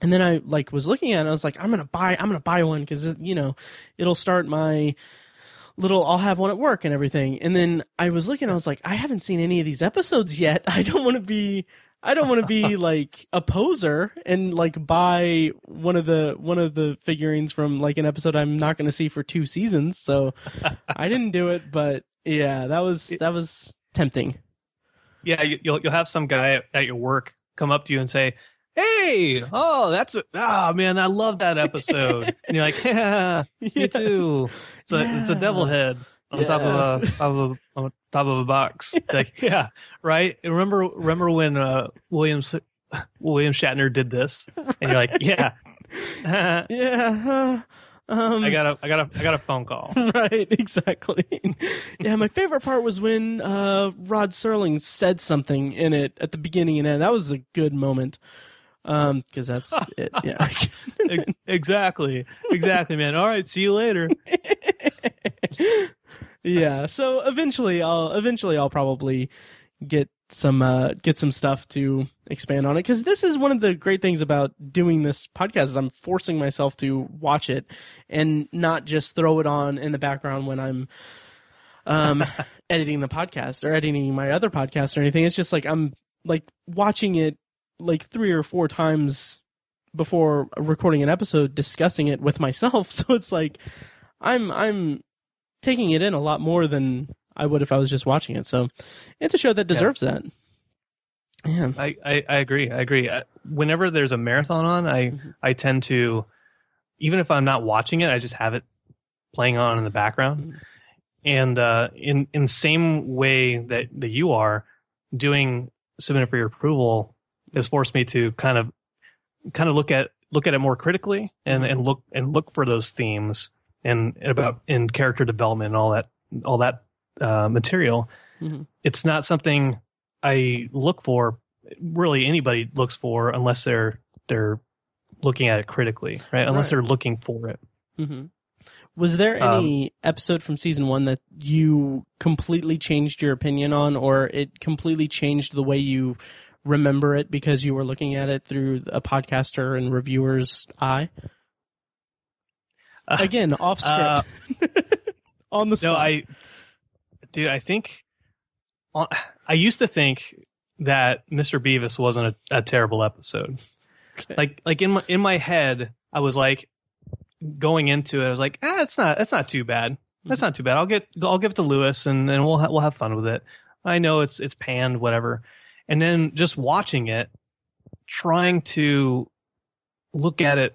And then I like was looking at it, and I was like, I'm gonna buy, I'm gonna buy one because you know, it'll start my little. I'll have one at work and everything. And then I was looking, I was like, I haven't seen any of these episodes yet. I don't want to be, I don't want to be like a poser and like buy one of the one of the figurines from like an episode I'm not gonna see for two seasons. So I didn't do it, but yeah, that was that was tempting.
Yeah, you- you'll you'll have some guy at your work come up to you and say, "Hey, oh, that's a, ah man, I love that episode." and you're like, "Yeah, me too." It's a it's a devil head on top of a top of a, on top of a box. like, yeah, right. And remember remember when uh, William William Shatner did this? And you're like, "Yeah." I
Yeah. uh, um,
got a I got a I got a phone call.
right, exactly. yeah, my favorite part was when uh, Rod Serling said something in it at the beginning and end. That was a good moment. Um, because that's it. Yeah.
Exactly, exactly, man. All right, see you later.
yeah. So eventually, I'll eventually I'll probably get some uh get some stuff to expand on it because this is one of the great things about doing this podcast is I'm forcing myself to watch it and not just throw it on in the background when I'm um editing the podcast or editing my other podcast or anything. It's just like I'm like watching it like three or four times before recording an episode discussing it with myself. So it's like I'm I'm taking it in a lot more than I would if I was just watching it. So it's a show that deserves that. Yeah.
I, I, I agree. I agree. Uh, Whenever there's a marathon on, I I tend to, even if I'm not watching it, I just have it playing on in the background. And uh, in in same way that that you are doing submit for your approval has forced me to kind of kind of look at look at it more critically and and look and look for those themes and, and about in character development and all that all that uh, material.
Mhm.
It's not something I look for. Really, anybody looks for unless they're they're looking at it critically, right? Unless
Right.
they're looking for it.
hmm Was there
Um,
any episode from season one that you completely changed your opinion on, or it completely changed the way you remember it because you were looking at it through a podcaster and reviewer's eye?
Uh,
Again, off
uh,
script. On the spot.
No, I, dude, I think, uh, I used to think that Mr. Bevis wasn't a, a terrible episode.
Okay.
Like, like in my in my head, I was like, going into it, I was like, ah, it's not, it's not too bad. That's not too bad. I'll get, I'll give it to Lewis, and and we'll ha- we'll have fun with it. I know it's it's panned, whatever. And then just watching it, trying to look at it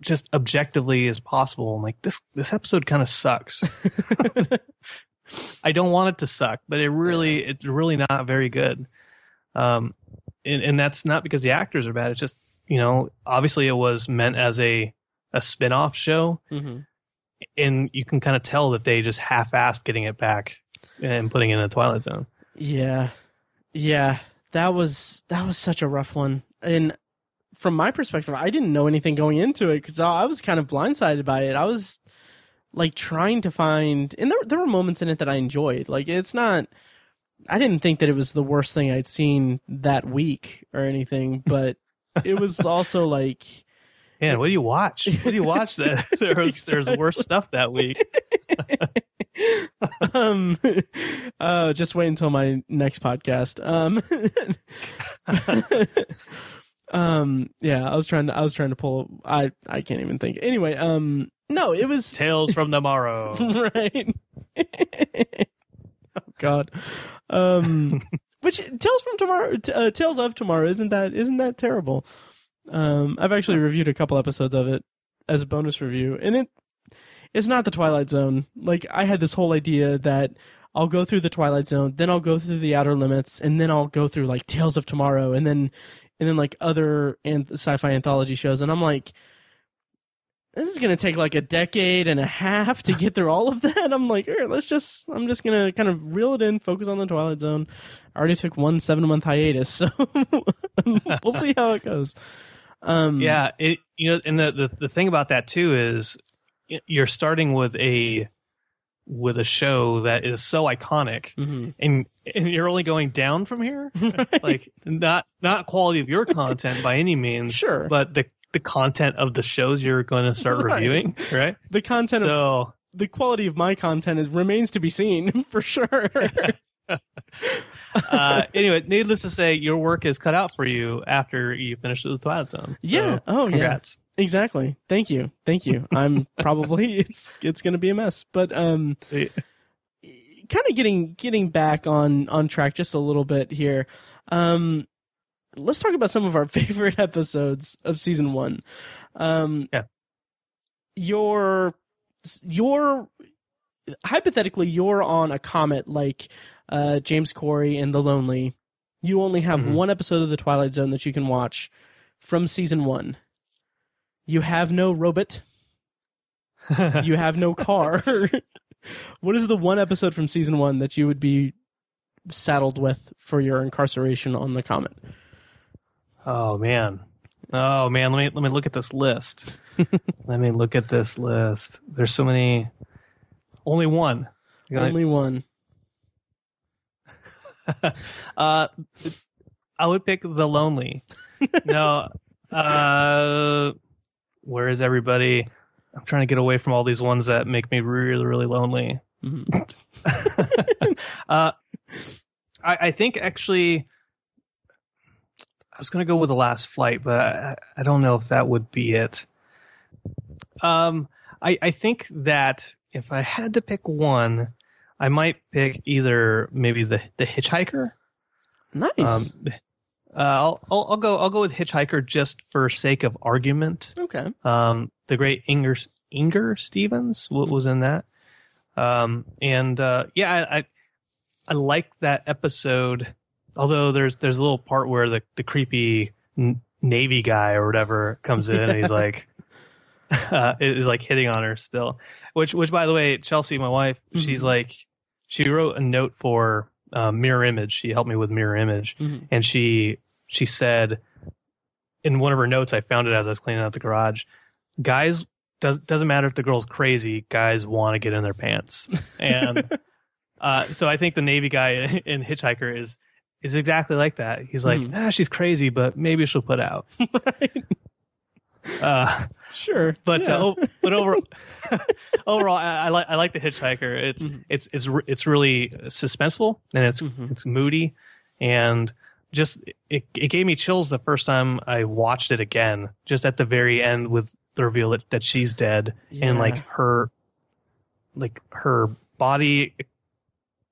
just objectively as possible. I'm like, this this episode kind of sucks. I don't want it to suck, but it really it's really not very good. Um, and, and that's not because the actors are bad. It's just you know, obviously it was meant as a a spin-off show,
hmm
and you can kind of tell that they just half-assed getting it back and putting it in the Twilight Zone.
Yeah. Yeah. That was that was such a rough one. And from my perspective, I didn't know anything going into it cuz I was kind of blindsided by it. I was like trying to find and there there were moments in it that I enjoyed. Like it's not I didn't think that it was the worst thing I'd seen that week or anything, but it was also like
Man, what do you watch? What do you watch? That there's there's worse stuff that week.
um uh just wait until my next podcast um um yeah i was trying to i was trying to pull i i can't even think anyway um no it was
Tales from Tomorrow.
right oh god um which tales from tomorrow uh, tales of tomorrow isn't that isn't that terrible um i've actually reviewed a couple episodes of it as a bonus review and it it's not the twilight zone like i had this whole idea that i'll go through the twilight zone then i'll go through the outer limits and then i'll go through like tales of tomorrow and then and then like other an- sci-fi anthology shows and i'm like this is gonna take like a decade and a half to get through all of that. I'm like, "Here, let's just, I'm just gonna kind of reel it in, focus on the Twilight Zone. I already took one seven month hiatus, so we'll see how it goes. Um,
yeah, it you know, and the, the the thing about that too is you're starting with a with a show that is so iconic,
mhm.
and and you're only going down from here.
Right.
Like not not quality of your content by any means,
sure,
but the the content of the shows you're going to start
Right.
reviewing, right?
the content of
So
the quality of my content is remains to be seen for sure.
uh, anyway, needless to say, your work is cut out for you after you finish the Twilight Zone.
Yeah.
So,
Oh, yeah.
congrats.
exactly. Thank you. Thank you. I'm probably it's it's gonna be a mess, but um.
Yeah.
kind of getting getting back on on track just a little bit here. Um, let's talk about some of our favorite episodes of season one. Um,
Yeah.
Your your hypothetically you're on a comet like uh, James Corry and The Lonely. You only have
Mhm.
one episode of the Twilight Zone that you can watch from season one. You have no robot. You have no car. what is the one episode from season one that you would be saddled with for your incarceration on the comet?
Oh man. Oh man, let me let me look at this list. let me look at this list. There's so many only one.
Only one.
uh I would pick The Lonely. no. Uh where is everybody? I'm trying to get away from all these ones that make me really, really lonely.
Mhm.
uh, I, I think actually, I was going to go with the last flight, but I, I don't know if that would be it. Um, I, I think that if I had to pick one, I might pick either maybe the the Hitchhiker.
Nice.
Um, uh, I'll, I'll I'll go I'll go with Hitchhiker just for sake of argument.
okay.
Um, the great Inger Inger Stevens w- was in that. Um, and uh, yeah, I, I I like that episode. Although there's there's a little part where the the creepy n- Navy guy or whatever comes in and he's like uh, is like hitting on her still. Which which by the way, Chelsea, my wife, she's
Mhm.
like she wrote a note for um, Mirror Image. She helped me with Mirror Image
Mhm.
and she she said in one of her notes I found it as I was cleaning out the garage. Guys does doesn't matter if the girl's crazy, guys want to get in their pants. And uh, so I think the Navy guy in Hitchhiker is is exactly like that. He's like,
Mhm.
ah, she's crazy, but maybe she'll put out. Uh,
Sure.
but
yeah.
uh, but over overall, I, I like I like the Hitchhiker. It's
Mhm.
it's it's it's really suspenseful and it's
Mhm.
it's moody and just it it gave me chills the first time I watched it again. Just at the very end with the reveal that, that she's dead and like her like her body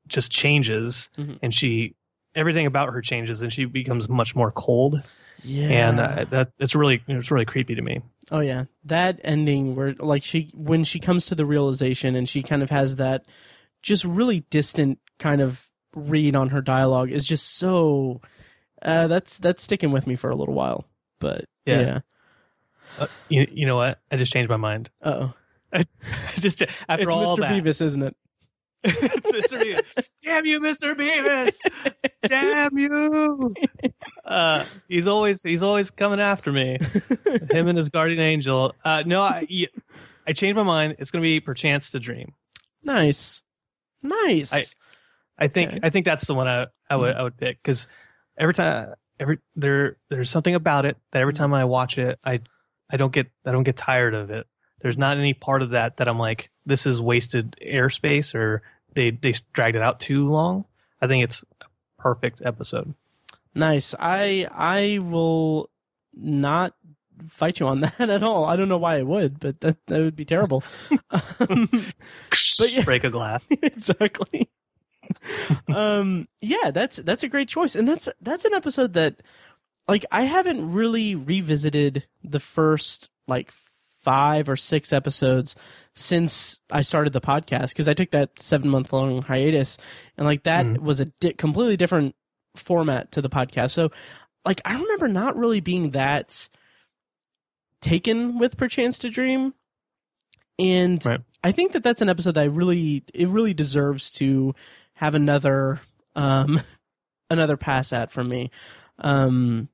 just changes
Mhm.
and she everything about her changes and she becomes much more cold
yeah.
and uh, that it's really it's really creepy to me.
Oh yeah, that ending where like she when she comes to the realization and she kind of has that just really distant kind of read on her dialogue is just so uh, that's that's sticking with me for a little while. But
Yeah.
yeah,
Uh, you, you know what? I just changed my mind.
oh, I
just after all.
it's
all
Mr.
that,
Bevis, isn't it?
it's Mr. Bevis. Damn you, Mr. Bevis! Damn you! Uh, he's always he's always coming after me. Him and his guardian angel. Uh, no, I changed my mind. It's gonna be perchance to dream.
nice, nice.
I- I think
Okay.
I think that's the one I, I would I would pick because every time every there there's something about it that every time I watch it I I don't get I don't get tired of it. There's not any part of that that I'm like this is wasted airspace or they they dragged it out too long. I think it's a perfect episode.
Nice. I I will not fight you on that at all. I don't know why I would, but that that would be terrible. um, But yeah.
Break a glass.
exactly. um yeah, that's that's a great choice. And that's that's an episode that like I haven't really revisited the first like 5 or 6 episodes since I started the podcast because I took that 7 month long hiatus and like that
Mhm.
was a di- completely different format to the podcast. So like I remember not really being that taken with Perchance to Dream. And
Right.
I think that that's an episode that I really it really deserves to have another um another pass at from me. Um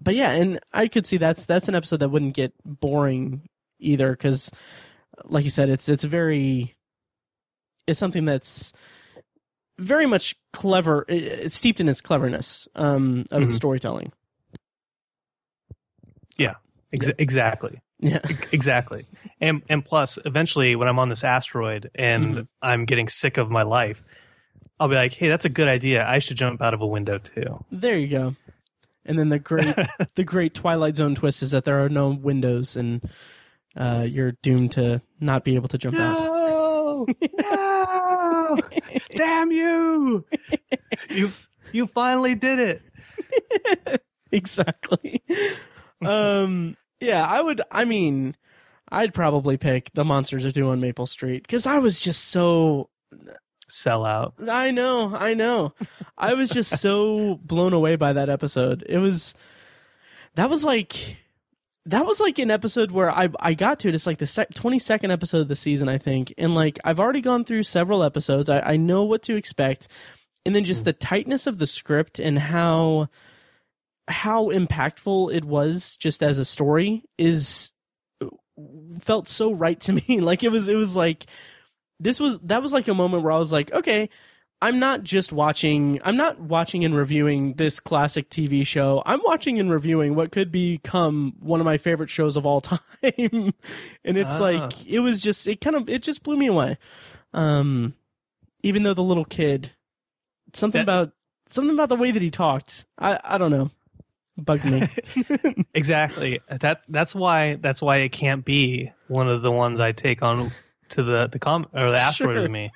but yeah, and I could see that's that's an episode that wouldn't get boring either cuz like you said it's it's very it's something that's very much clever it's steeped in its cleverness um of its
Mhm.
storytelling.
Ex- Exactly.
Yeah.
Exactly. And and plus, eventually, when I'm on this asteroid and
Mhm.
I'm getting sick of my life, I'll be like, "Hey, that's a good idea. I should jump out of a window too."
There you go. And then the great the great Twilight Zone twist is that there are no windows and uh, you're doomed to not be able to jump out.
No, no, damn you! You you finally did it.
exactly. um yeah, I would I mean I'd probably pick The Monsters Are Due on Maple Street cuz I was just so
Sell out.
I know, I know. I was just so blown away by that episode. It was that was like that was like an episode where I I got to it. It's like the sec- 22nd episode of the season, I think. And like I've already gone through several episodes. I, I know what to expect. And then just hmm. the tightness of the script and how how impactful it was just as a story is uh, felt so right to me. Like it was it was like this was that was like a moment where I was like, okay, I'm not just watching I'm not watching and reviewing this classic TV show. I'm watching and reviewing what could become one of my favorite shows of all time. and it's
Ah.
like it was just it kind of it just blew me away. Um even though the little kid something
That-
about something about the way that he talked. I I don't know. Bugged me.
Exactly. That that's why that's why it can't be one of the ones I take on to the the com or the asteroid
Sure.
with me,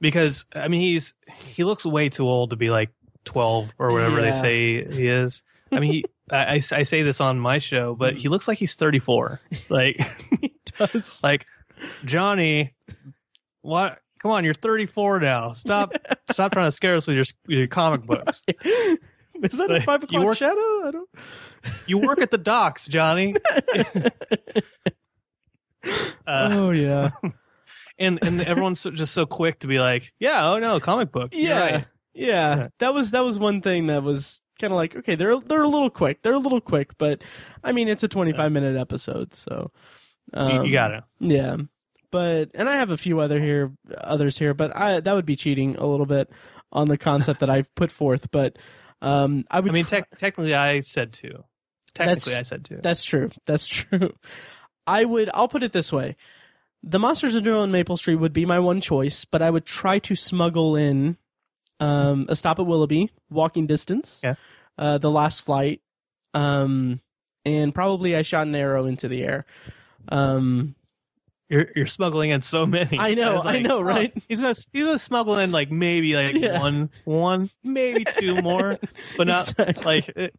because I mean he's he looks way too old to be like twelve or whatever
Yeah.
they say he is. I mean he. I, I, I say this on my show, but he looks like he's 34. Like,
he does.
like Johnny, what? Come on, you're 34 now. Stop, stop trying to scare us with your with your comic books.
Is that a
Like,
five
you
o'clock
work-
shadow? I don't.
You work at the docks, Johnny. Uh,
oh yeah,
and and everyone's so, just so quick to be like, yeah, oh no, comic book.
Yeah,
right.
yeah.
Yeah.
That was that was one thing that was kind of like okay, they're they're a little quick. They're a little quick, but I mean it's a twenty five minute episode, so
You,
um,
you gotta.
Yeah, but and I have a few other here, others here, but I that would be cheating a little bit on the concept that I've put forth, but um, I would.
I mean, tec- technically, I said two. Technically, I said two.
That's true. That's true. I would. I'll put it this way: the Monsters are due on Maple Street would be my one choice, but I would try to smuggle in um, a stop at Willoughby, Walking Distance,
Yeah.
uh, the Last Flight, um, and probably I shot an arrow into the air. Um,
You're you're smuggling in so many.
I know,
was
I know,
oh,
right?
he's gonna he's gonna smuggle in like maybe like
Yeah.
one one maybe two more, but not
Exactly.
like it,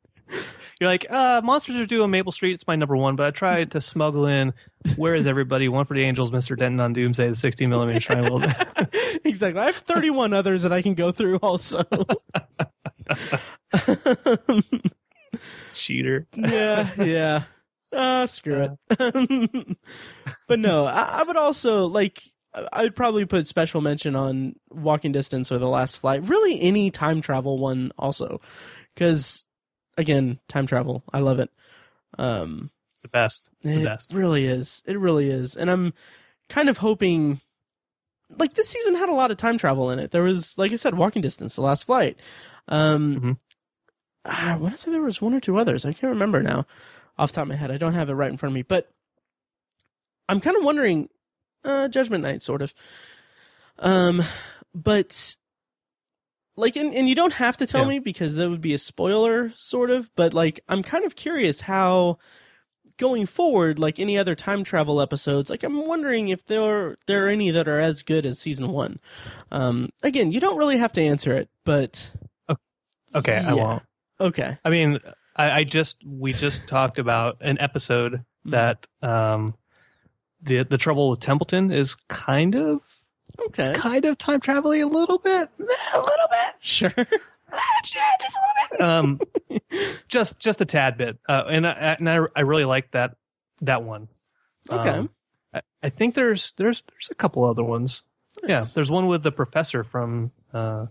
you're like uh monsters are due on Maple Street. It's my number one, but I tried to smuggle in. Where is everybody? One for the Angels, Mister Denton on Doomsday, the 60 millimeter World.
exactly. I have 31 others that I can go through also.
Cheater.
yeah, yeah. Uh, screw it. but no, I, I would also like. I- I would probably put special mention on Walking Distance or The Last Flight. Really, any time travel one also, because again, time travel. I love it. Um,
It's the best. It's
it
the best.
really is. It really is, and I'm kind of hoping. Like this season had a lot of time travel in it. There was, like I said, Walking Distance, The Last Flight. Um,
Mhm.
I want to say there was one or two others. I can't remember now, off the top of my head. I don't have it right in front of me, but I'm kind of wondering. Uh, Judgment Night, sort of. Um, but like, and, and you don't have to tell
Yeah.
me because that would be a spoiler, sort of. But like, I'm kind of curious how going forward, like any other time travel episodes, like I'm wondering if there there are any that are as good as season one. Um, again, you don't really have to answer it, but
Okay, I won't.
okay,
I mean, I, I just we just talked about an episode
Hmm.
that um the the trouble with Templeton is kind of
okay,
kind of time traveling a little bit, a little bit,
sure,
just a little bit. Um, just just a tad bit. Uh, and I and I, I really like that that one.
okay.
Um, I, I think there's there's there's a couple other ones. Yeah, there's one with the professor from uh,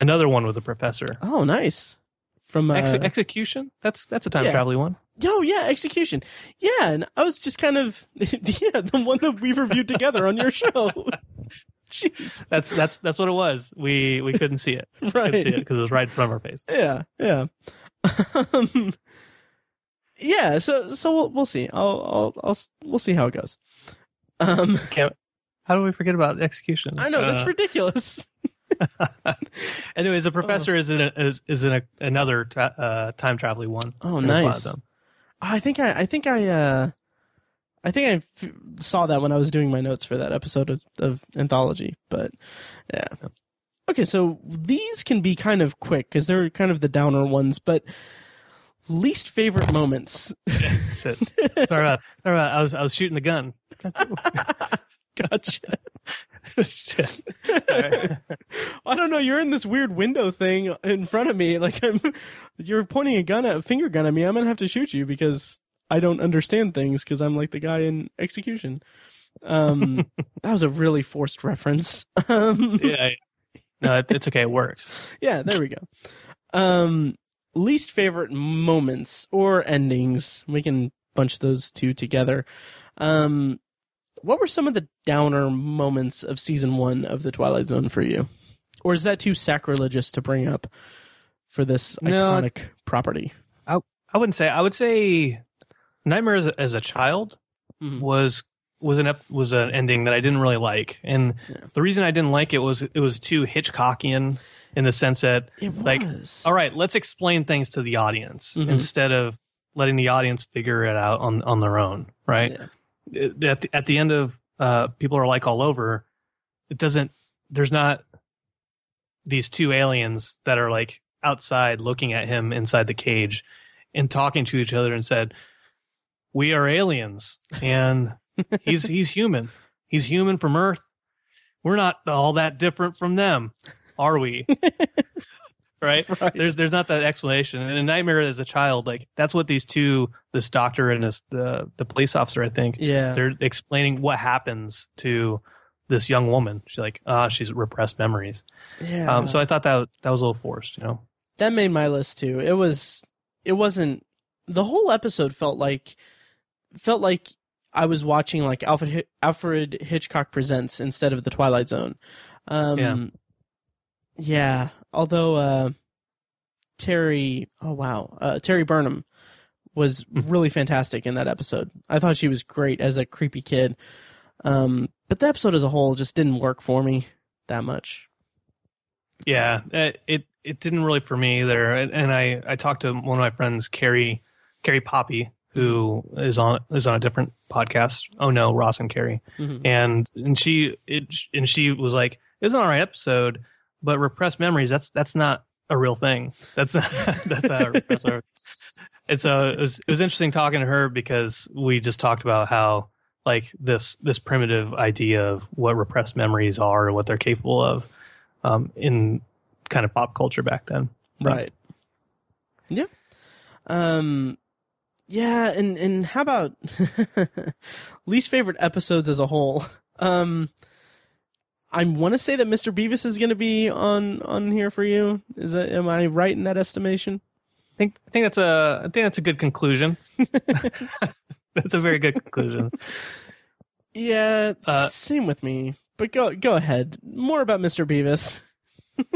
another one with the professor.
Oh, nice. From uh,
Ex- execution. That's that's a time
yeah.
traveling one.
oh yeah, execution. Yeah, and I was just kind of yeah the one that we reviewed together on your show. Jeez,
That's that's that's what it was. We we couldn't see it.
right?
Couldn't see it because it was right in front of our face.
Yeah, yeah. um, yeah, so so we'll we'll see. I'll I'll I'll we'll see how it goes. Um,
Can't, how do we forget about the execution?
I know that's
Uh,
ridiculous.
anyways, the professor is in a, is, is in a, another tra- uh, time traveling one.
Oh,
And it's one of
nice. I think I I think I uh I think I f- saw that when I was doing my notes for that episode of, of anthology, but yeah. Okay, so these can be kind of quick because they're kind of the downer ones, but least favorite moments.
Shit. Sorry about sorry about I was I was shooting the gun.
gotcha.
Shit. Sorry.
I don't know. You're in this weird window thing in front of me. Like I'm, you're pointing a gun at a finger gun at me. I'm gonna have to shoot you because I don't understand things because I'm like the guy in execution. Um, that was a really forced reference. Um,
yeah. No, it's okay. It works.
yeah, there we go. Um, least favorite moments or endings. We can bunch those two together. Um, what were some of the downer moments of season one of the Twilight Zone for you? Or is that too sacrilegious to bring up for this
No,
iconic property?
I wouldn't say. I would say Nightmare as a, as a child
Mhm.
was was an ep- was an ending that I didn't really like, and
Yeah.
the reason I didn't like it was it was too Hitchcockian in the sense that like, all right, let's explain things to the audience
Mhm.
instead of letting the audience figure it out on on their own, right?
Yeah.
At the, at the end of uh, people are like all over. It doesn't. There's not these two aliens that are like outside looking at him inside the cage and talking to each other and said, "We are aliens and he's he's human. He's human from Earth. We're not all that different from them, are we?" right?
Right.
There's there's not that explanation. And in Nightmare as a child, like that's what these two, this doctor and this the the police officer, I think,
yeah.
they're explaining what happens to this young woman. She's like, ah, she's repressed memories.
Yeah.
Um, so I thought that that was a little forced, you know.
that made my list too. It was it wasn't the whole episode felt like felt like I was watching like Alfred Hi- Alfred Hitchcock Presents instead of The Twilight Zone. Um
Yeah.
Yeah, although uh, Terry, oh wow, uh, Terry Burnham was
Mhm.
really fantastic in that episode. I thought she was great as a creepy kid. Um, but the episode as a whole just didn't work for me that much.
Yeah, it it, it didn't really for me either. And, and I I talked to one of my friends, Carrie Carrie Poppy, who is on is on a different podcast. Oh no, Ross and Carrie,
Mhm.
and and she it and she was like, "It's an alright episode, but repressed memories that's that's not a real thing. That's that's a repressed memory." And so it was it was interesting talking to her because we just talked about how like this this primitive idea of what repressed memories are and what they're capable of um, in kind of pop culture back then.
Right. Yeah. Um yeah, and and how about least favorite episodes as a whole? Um I want to say that Mr. Bevis is going to be on on here for you. Is that am I right in that estimation?
I think I think that's a I think that's a good conclusion. that's a very good conclusion.
Yeah,
Uh,
same with me. But go go ahead. More about Mr. Bevis.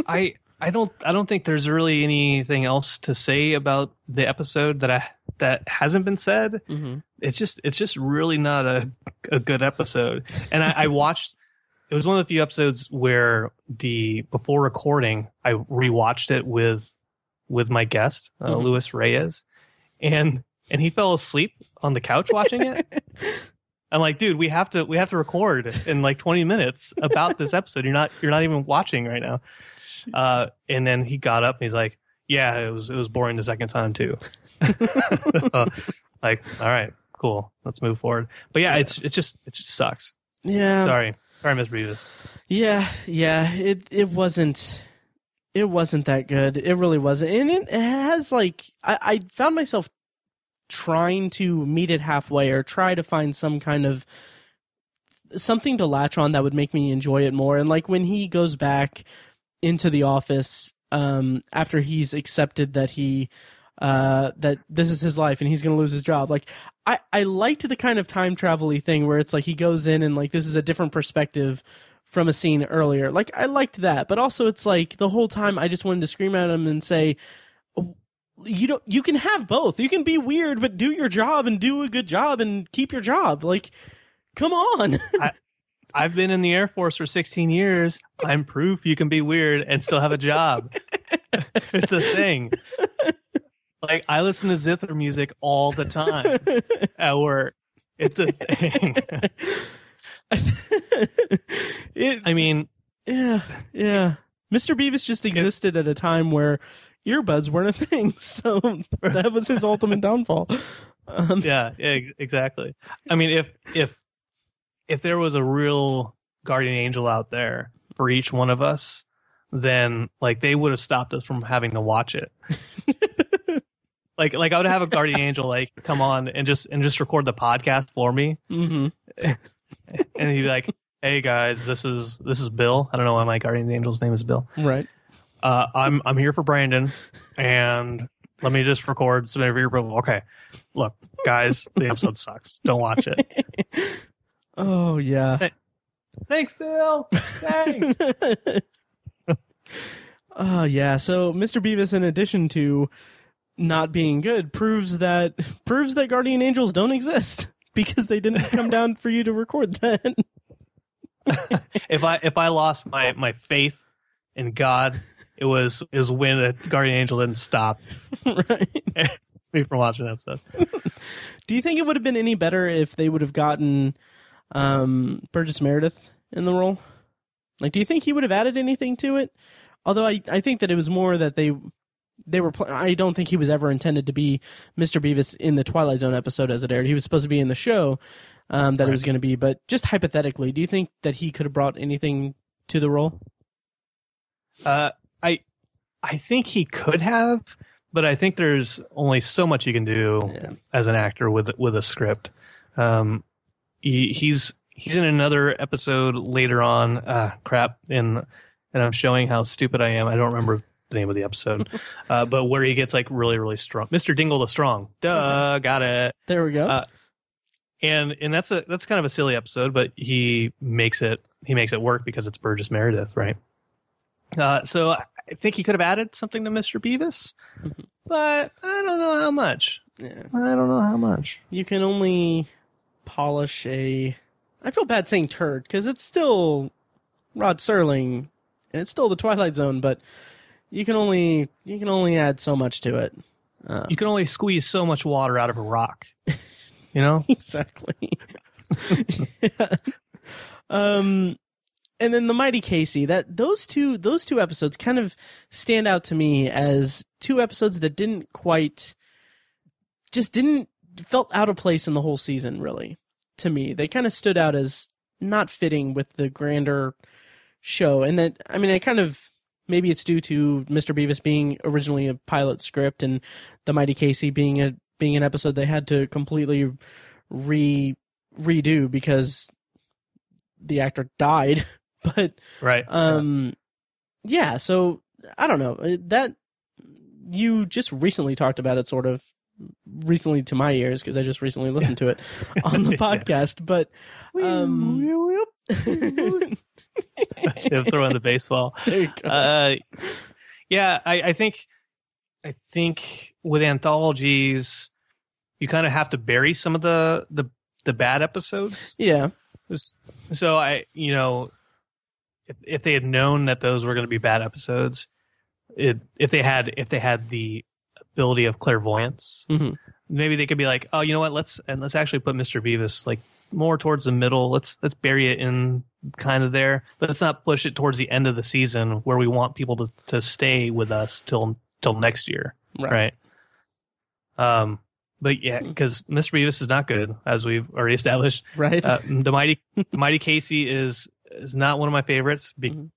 I I don't I don't think there's really anything else to say about the episode that I that hasn't been said.
Mm-hmm.
It's just it's just really not a a good episode. And I, I watched it was one of the few episodes where the before recording I rewatched it with with my guest uh,
Mhm.
Luis Reyes, and and he fell asleep on the couch watching it. I'm like, dude, we have to we have to record in like 20 minutes about this episode. You're not you're not even watching right now. Uh, and then he got up and he's like, yeah, it was it was boring the second time too. like, all right, cool, let's move forward. But yeah, it's it's just it just sucks.
Yeah.
Sorry, sorry, Miss Bevis.
Yeah, yeah. It it wasn't it wasn't that good. It really wasn't. And it has like I, I found myself trying to meet it halfway or try to find some kind of something to latch on that would make me enjoy it more. And like when he goes back into the office um after he's accepted that he uh that this is his life and he's going to lose his job. Like i i liked the kind of time travel-y thing where it's like he goes in and like this is a different perspective from a scene earlier. Like i liked that but also it's like the whole time i just wanted to scream at him and say "Oh, you don't you can have both. You can be weird but do your job and do a good job and keep your job. Like come on
I've been in the Air Force for 16 years. I'm proof you can be weird and still have a job. it's a thing. Like I listen to zither music all the time at work. It's a thing.
it
I mean,
Yeah, yeah. Mr. Bevis just existed at a time where earbuds weren't a thing, so that was his ultimate downfall. Um,
yeah, yeah, exactly. I mean, if if if there was a real guardian angel out there for each one of us, then like they would have stopped us from having to watch it. like like I would have a guardian angel like come on and just and just record the podcast for me,
mhm.
and he'd be like, "Hey guys, this is this is Bill. I don't know why my guardian angel's name is Bill.
Right.
Uh, I'm I'm here for Brandon, and let me just record some interview approval. Okay, look, guys, the episode sucks. Don't watch it.
Oh yeah.
Thanks, Bill. Thanks.
Oh yeah. So Mr. Bevis, in addition to not being good, proves that proves that guardian angels don't exist because they didn't come down for you to record that.
if I if I lost my my faith in God, it was was when a guardian angel didn't stop
right.
me from watching the episode.
Do you think it would have been any better if they would have gotten um, Burgess Meredith in the role? Like, do you think he would have added anything to it? Although I, I think that it was more that they they were. Pl- I don't think he was ever intended to be Mr. Bevis in the Twilight Zone episode as it aired. He was supposed to be in the show um, that it was going to be. But just hypothetically, do you think that he could have brought anything to the role?
Uh, I I think he could have, but I think there's only so much you can do
Yeah.
as an actor with with a script. Um, he, he's he's in another episode later on. Uh, crap, And and I'm showing how stupid I am. I don't remember the name of the episode, uh, but where he gets like really really strong. Mr. Dingle the Strong. Duh, got it.
There we go.
Uh, And and that's a that's kind of a silly episode, but he makes it he makes it work because it's Burgess Meredith, right? Uh, so I think he could have added something to Mr. Bevis,
Mhm.
but I don't know how much.
Yeah.
I don't know how much.
You can only polish a. I feel bad saying turd because it's still Rod Serling, and it's still the Twilight Zone, but you can only you can only add so much to it. Uh,
You can only squeeze so much water out of a rock. You know?
exactly. Yeah. Um, and then the Mighty Casey. That those two those two episodes kind of stand out to me as two episodes that didn't quite, just didn't felt out of place in the whole season. Really, to me, they kind of stood out as not fitting with the grander show. And that I mean, it kind of maybe it's due to Mr. Bevis being originally a pilot script and the Mighty Casey being a being an episode they had to completely re redo because the actor died. But
Right.
um yeah, so I don't know. That you just recently talked about it sort of recently to my ears because I just recently listened to it on the podcast, but um
throw in the baseball.
there you go.
Uh, yeah, I, I think, I think with anthologies, you kind of have to bury some of the the the bad episodes.
yeah.
So I, you know, if if they had known that those were going to be bad episodes, it, if they had if they had the ability of clairvoyance,
Mhm.
maybe they could be like, oh, you know what? Let's and let's actually put Mr. Bevis like more towards the middle. Let's let's bury it in kind of there. But let's not push it towards the end of the season where we want people to to stay with us till till next year,
Right.
right? Um, but yeah, because Mr. Bevis is not good, as we've already established.
Right.
Uh, the mighty the mighty Casey is is not one of my favorites. Be,
Mhm.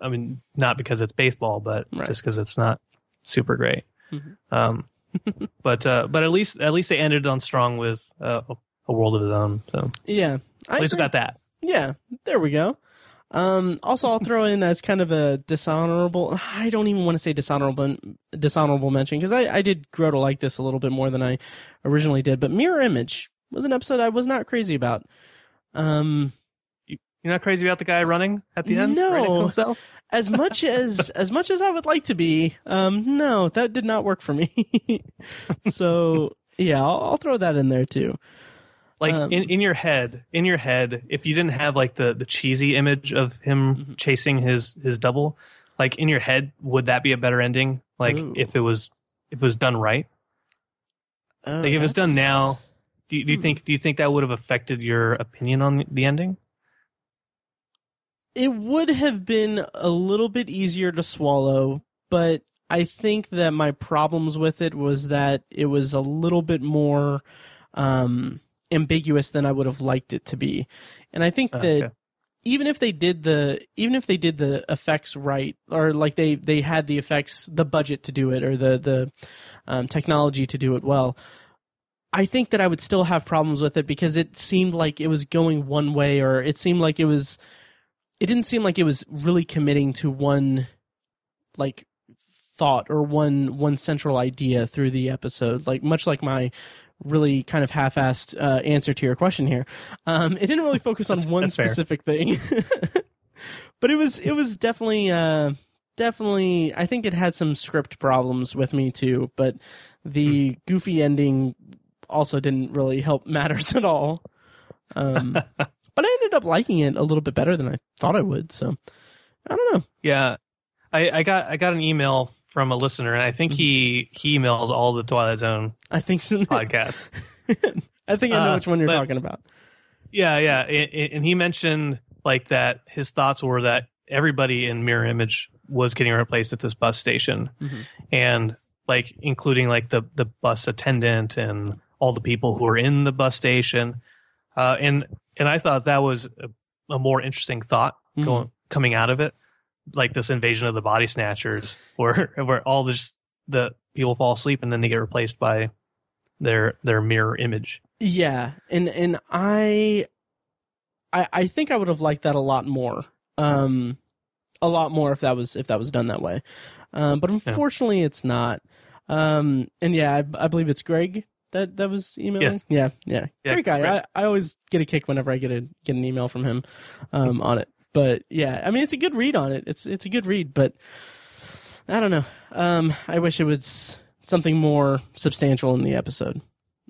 I mean, not because it's baseball, but
Right.
just because it's not super great.
Mhm.
Um, but uh, but at least at least they ended on strong with uh, a world of his own. So
yeah. I
at least we got that.
Yeah, there we go. Um, also, I'll throw in as kind of a dishonorable. I don't even want to say dishonorable dishonorable mention because I, I did grow to like this a little bit more than I originally did. But Mirror Image was an episode I was not crazy about. Um,
You're not crazy about the guy running at the end,
No.
Right next to himself.
as much as as much as I would like to be, um, no, that did not work for me. so yeah, I'll, I'll throw that in there too.
Like
Um,
in, in your head, in your head, if you didn't have like the the cheesy image of him
Mhm.
chasing his his double, like in your head, would that be a better ending? Like
Ooh.
if it was if it was done right.
Oh,
Like if it's done now, do you, do you
Hmm.
think do you think that would have affected your opinion on the ending?
It would have been a little bit easier to swallow, but I think that my problems with it was that it was a little bit more um, ambiguous than I would have liked it to be. And I think that
okay.
even if they did the even if they did the effects right or like they they had the effects the budget to do it or the the um, technology to do it well i think that i would still have problems with it because it seemed like it was going one way or it seemed like it was it didn't seem like it was really committing to one like thought or one one central idea through the episode like much like my really kind of half-assed uh, answer to your question here. Um, it didn't really focus on one
that's fair.
specific thing. But it was it was definitely uh, definitely i think it had some script problems with me too but the goofy ending also didn't really help matters at all. Um, but i ended up liking it a little bit better than i thought i would so i don't know.
Yeah, I, I got I got an email from a listener, and I think he he emails all the Twilight Zone
i think so.
podcasts.
i think i know
Uh,
which one you're
but-
talking about.
Yeah, yeah, and, and he mentioned like that his thoughts were that everybody in Mirror Image was getting replaced at this bus station,
Mhm.
and like including like the the bus attendant and all the people who are in the bus station, uh, and and I thought that was a, a more interesting thought
Mhm.
going coming out of it, like this invasion of the body snatchers, where where all this the people fall asleep and then they get replaced by their their mirror image.
Yeah, and and I, I I think I would have liked that a lot more. Um, a lot more if that was if that was done that way. Um, but unfortunately, it's not. Um, and yeah, I, I believe it's Greg that that was emailing.
Yes.
Yeah, yeah,
Yeah,
great guy.
Greg.
I, I always get a kick whenever I get a get an email from him, um, on it. but yeah, I mean, it's a good read on it. It's it's a good read, but I don't know. Um, I wish it was something more substantial in the episode.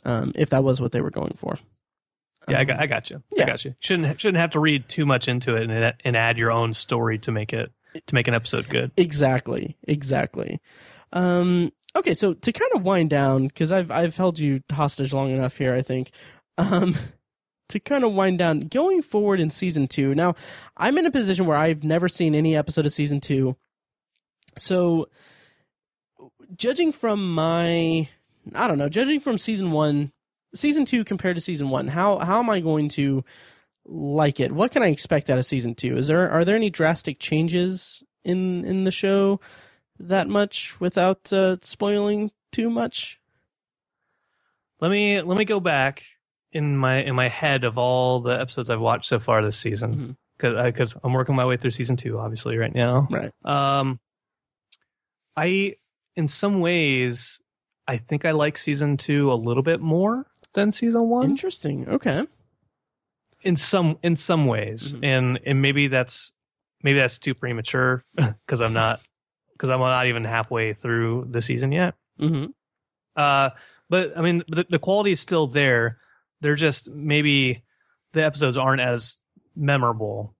Um, if that was what they were going for.
Yeah, I
Um,
got, I got you.
yeah.
I got you. Shouldn't shouldn't have to read too much into it and and add your own story to make it to make an episode good.
Exactly, exactly. Um, okay, so to kind of wind down, because I've I've held you hostage long enough here, I think. Um, to kind of wind down, going forward in season two. Now, I'm in a position where I've never seen any episode of season two, so judging from my, I don't know, judging from season one, season two compared to season one, how how am I going to like it? What can I expect out of season two? Is there are there any drastic changes in in the show that much without uh, spoiling too much?
Let me let me go back in my in my head of all the episodes I've watched so far this season because because I'm working my way through season two obviously right now.
Right.
Um, I in some ways I think I like season two a little bit more than season one.
Interesting. Okay.
in some in some ways
Mhm.
and and maybe that's maybe that's too premature because i'm not because i'm not even halfway through the season yet.
Hmm
uh but i mean the, the quality is still there. They're just maybe the episodes aren't as memorable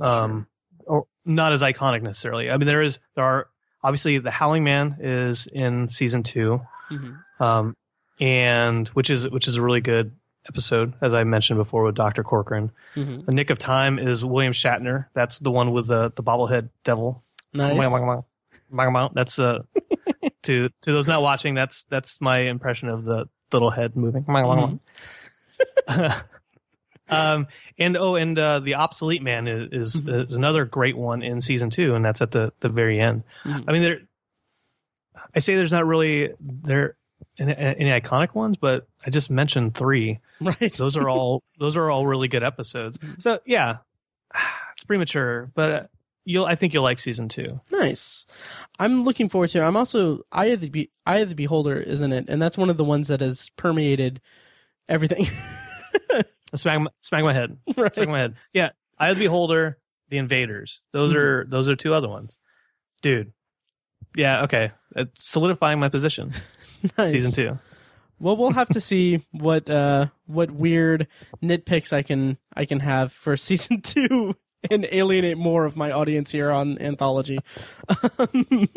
um or not as iconic necessarily. I mean there is there are obviously the howling man is in season two
hmm
um and which is which is a really good episode as i mentioned before with dr corcoran.
Hmm
the Nick of Time is William Shatner. That's the one with the the bobblehead devil.
Nice.
That's uh to to those not watching. That's that's my impression of the little head moving.
Mhm.
um and oh and uh, the obsolete man is is,
Mhm.
is another great one in season two, and that's at the the very end.
Mhm.
I mean, there. I say there's not really there any, any iconic ones, but I just mentioned three
Right.
those are all those are all really good episodes. So yeah, it's premature, but uh, you'll I think you'll like season two.
Nice. I'm looking forward to. it. I'm also Eye of the Be- Eye of the Beholder, isn't it? And that's one of the ones that has permeated everything.
Smack my, smack my head,
right.
smack my head. Yeah, Eye of the Beholder, The Invaders. Those
Mhm.
are those are two other ones, dude. Yeah, okay. It's solidifying my position.
Nice.
Season two.
Well, we'll have to see what uh what weird nitpicks I can I can have for season two and alienate more of my audience here on anthology. um,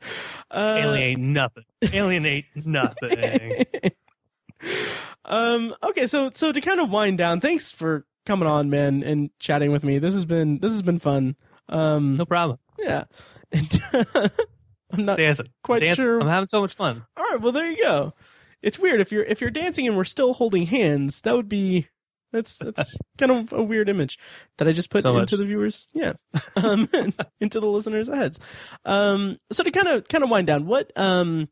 uh,
Alienate nothing. Alienate nothing.
um. Okay. So so to kind of wind down, thanks for coming on, man, and chatting with me. This has been this has been fun. Um.
No problem.
Yeah. And, I'm not
Dancing.
quite sure.
I'm having so much fun.
All right, well there you go. It's weird if you're if you're dancing and we're still holding hands. That would be that's that's kind of a weird image that I just put
So
into
much.
the viewers. Yeah, um, into the listeners' heads. Um, so to kind of kind of wind down, what um.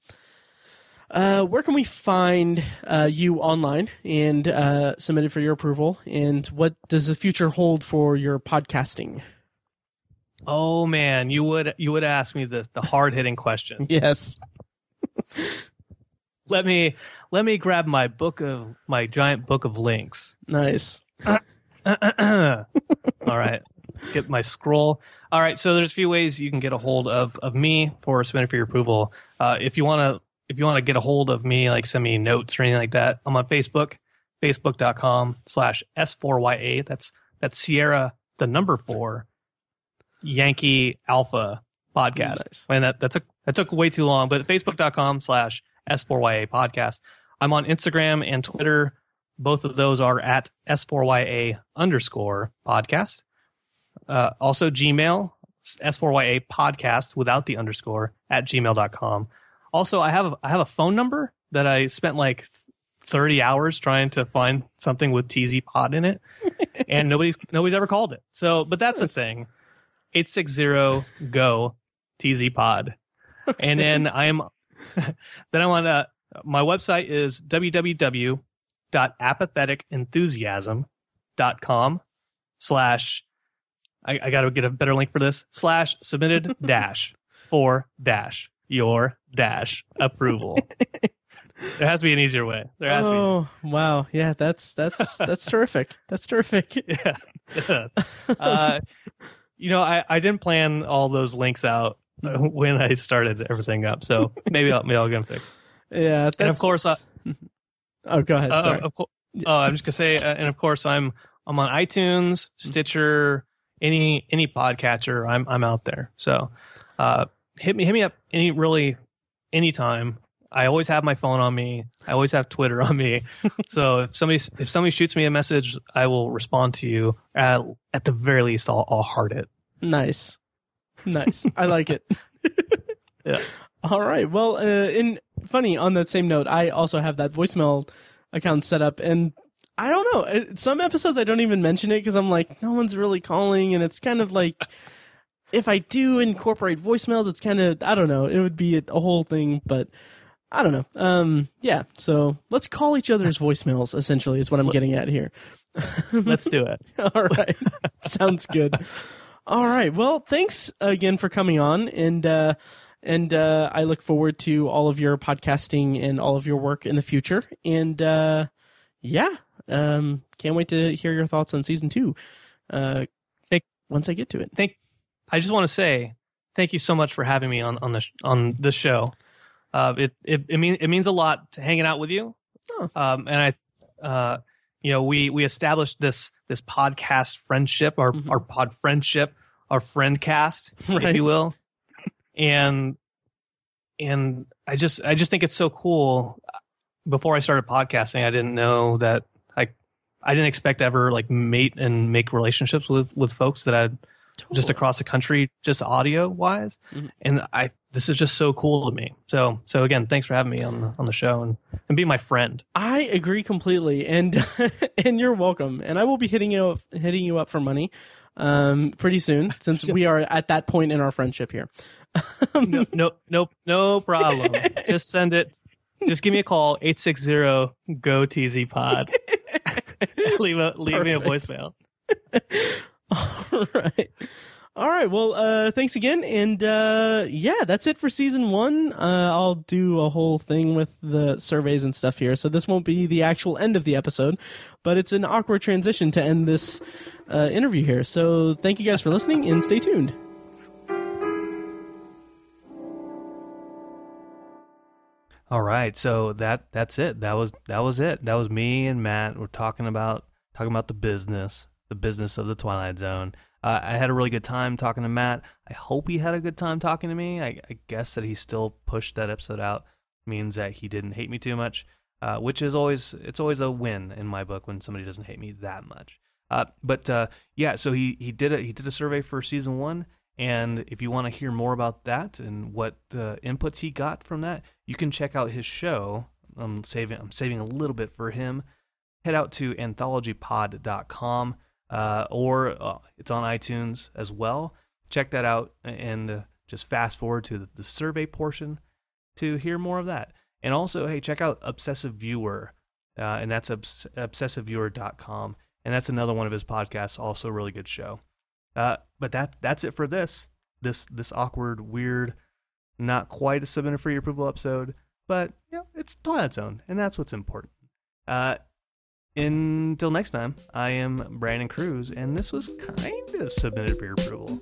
Uh, where can we find uh, you online and uh, submitted for your approval? And what does the future hold for your podcasting?
Oh man, you would you would ask me the the hard hitting question.
Yes.
let me let me grab my book of my giant book of links.
Nice.
All right, get my scroll. All right, so there's a few ways you can get a hold of of me for submitting for your approval. Uh, if you want to if you want to get a hold of me, like send me notes or anything like that, I'm on Facebook, facebook.com slash S4YA. That's that's Sierra the number four Yankee Alpha podcast.
Nice.
And that, that took that took way too long, but facebook.com slash S4YA podcast. I'm on Instagram and Twitter. Both of those are at S4YA underscore podcast. Uh, also Gmail, S4YA podcast without the underscore at gmail.com. Also, I have a, I have a phone number that I spent like 30 hours trying to find something with TZ pod in it and nobody's nobody's ever called it. So, but that's a thing. 860 go TZ pod. And then I'm then I'm on uh, my website is www.apatheticenthusiasm.com slash I, I got to get a better link for this slash submitted dash for dash your dash approval. there has to be an easier way. There has to
oh wow, yeah, that's that's that's terrific. That's terrific.
Yeah. uh, you know, I, I didn't plan all those links out uh, when I started everything up, so maybe I'll maybe I'll get them fixed.
Yeah, that's...
And of course, uh,
oh, go ahead.
uh, of course, oh, I'm just gonna say, uh, and of course, I'm I'm on iTunes, Stitcher, any any podcatcher. I'm I'm out there. So, uh, hit me hit me up any really anytime. I always have my phone on me. I always have Twitter on me. so if somebody if somebody shoots me a message, I will respond to you. At, at the very least, I'll I'll heart it.
Nice, nice. I like it.
Yeah.
All right. Well, uh, in funny on that same note, I also have that voicemail account set up, and I don't know. Some episodes I don't even mention it because I'm like, no one's really calling, and it's kind of like. If I do incorporate voicemails, it's kind of I don't know. It would be a, a whole thing, but I don't know. Um, yeah. So let's call each other's voicemails. Essentially, is what I'm getting at here.
Let's do it.
All right. Sounds good. All right. Well, thanks again for coming on and uh and uh I look forward to all of your podcasting and all of your work in the future. And uh yeah, um can't wait to hear your thoughts on season 2. Uh
Thank-
once I get to it.
Thank. I just want to say thank you so much for having me on on the on the show. Uh, it it it mean it means a lot to hanging out with you.
Oh.
Um, and I, uh, you know, we we established this this podcast friendship, our
Mhm.
our pod friendship, our friend cast,
Right.
if you will. And and I just I just think it's so cool. Before I started podcasting, I didn't know that I I didn't expect to ever like mate and make relationships with with folks that I'd just across the country, just audio wise.
Mhm.
And I, this is just so cool to me. So, so again, thanks for having me on the, on the show and, and be my friend.
I agree completely, and and you're welcome. And I will be hitting you up, hitting you up for money, um, pretty soon, since we are at that point in our friendship here.
No, no, no, no problem. just send it. Just give me a call, 860 go TZ pod. leave a, leave me a voicemail.
All right. All right. Well, uh, thanks again. And, uh, yeah, that's it for season one. Uh, I'll do a whole thing with the surveys and stuff here. So this won't be the actual end of the episode, but it's an awkward transition to end this, uh, interview here. So thank you guys for listening and stay tuned.
All right, so that that's it. That was that was it. That was me and Matt. We're talking about talking about the business, the business of the Twilight Zone. Uh, I had a really good time talking to Matt. I hope he had a good time talking to me. I, I guess that he still pushed that episode out means that he didn't hate me too much, uh, which is always it's always a win in my book when somebody doesn't hate me that much. Uh, but uh, yeah, so he he did a he did a survey for season one, and if you want to hear more about that and what uh, inputs he got from that, you can check out his show. I'm saving I'm saving a little bit for him. Head out to anthologypod.com uh, or uh, it's on iTunes as well. Check that out and uh, just fast forward to the, survey portion to hear more of that. And also, hey, check out Obsessive Viewer, uh, and that's obs- obsessiveviewer.com. And that's another one of his podcasts, also a really good show. Uh, but that that's it for this this this awkward, weird, not quite a submitted for your approval episode, but you know, it's Twilight Zone, and that's what's important. Uh, until next time, I am Brandon Cruz, and this was kind of submitted for your approval.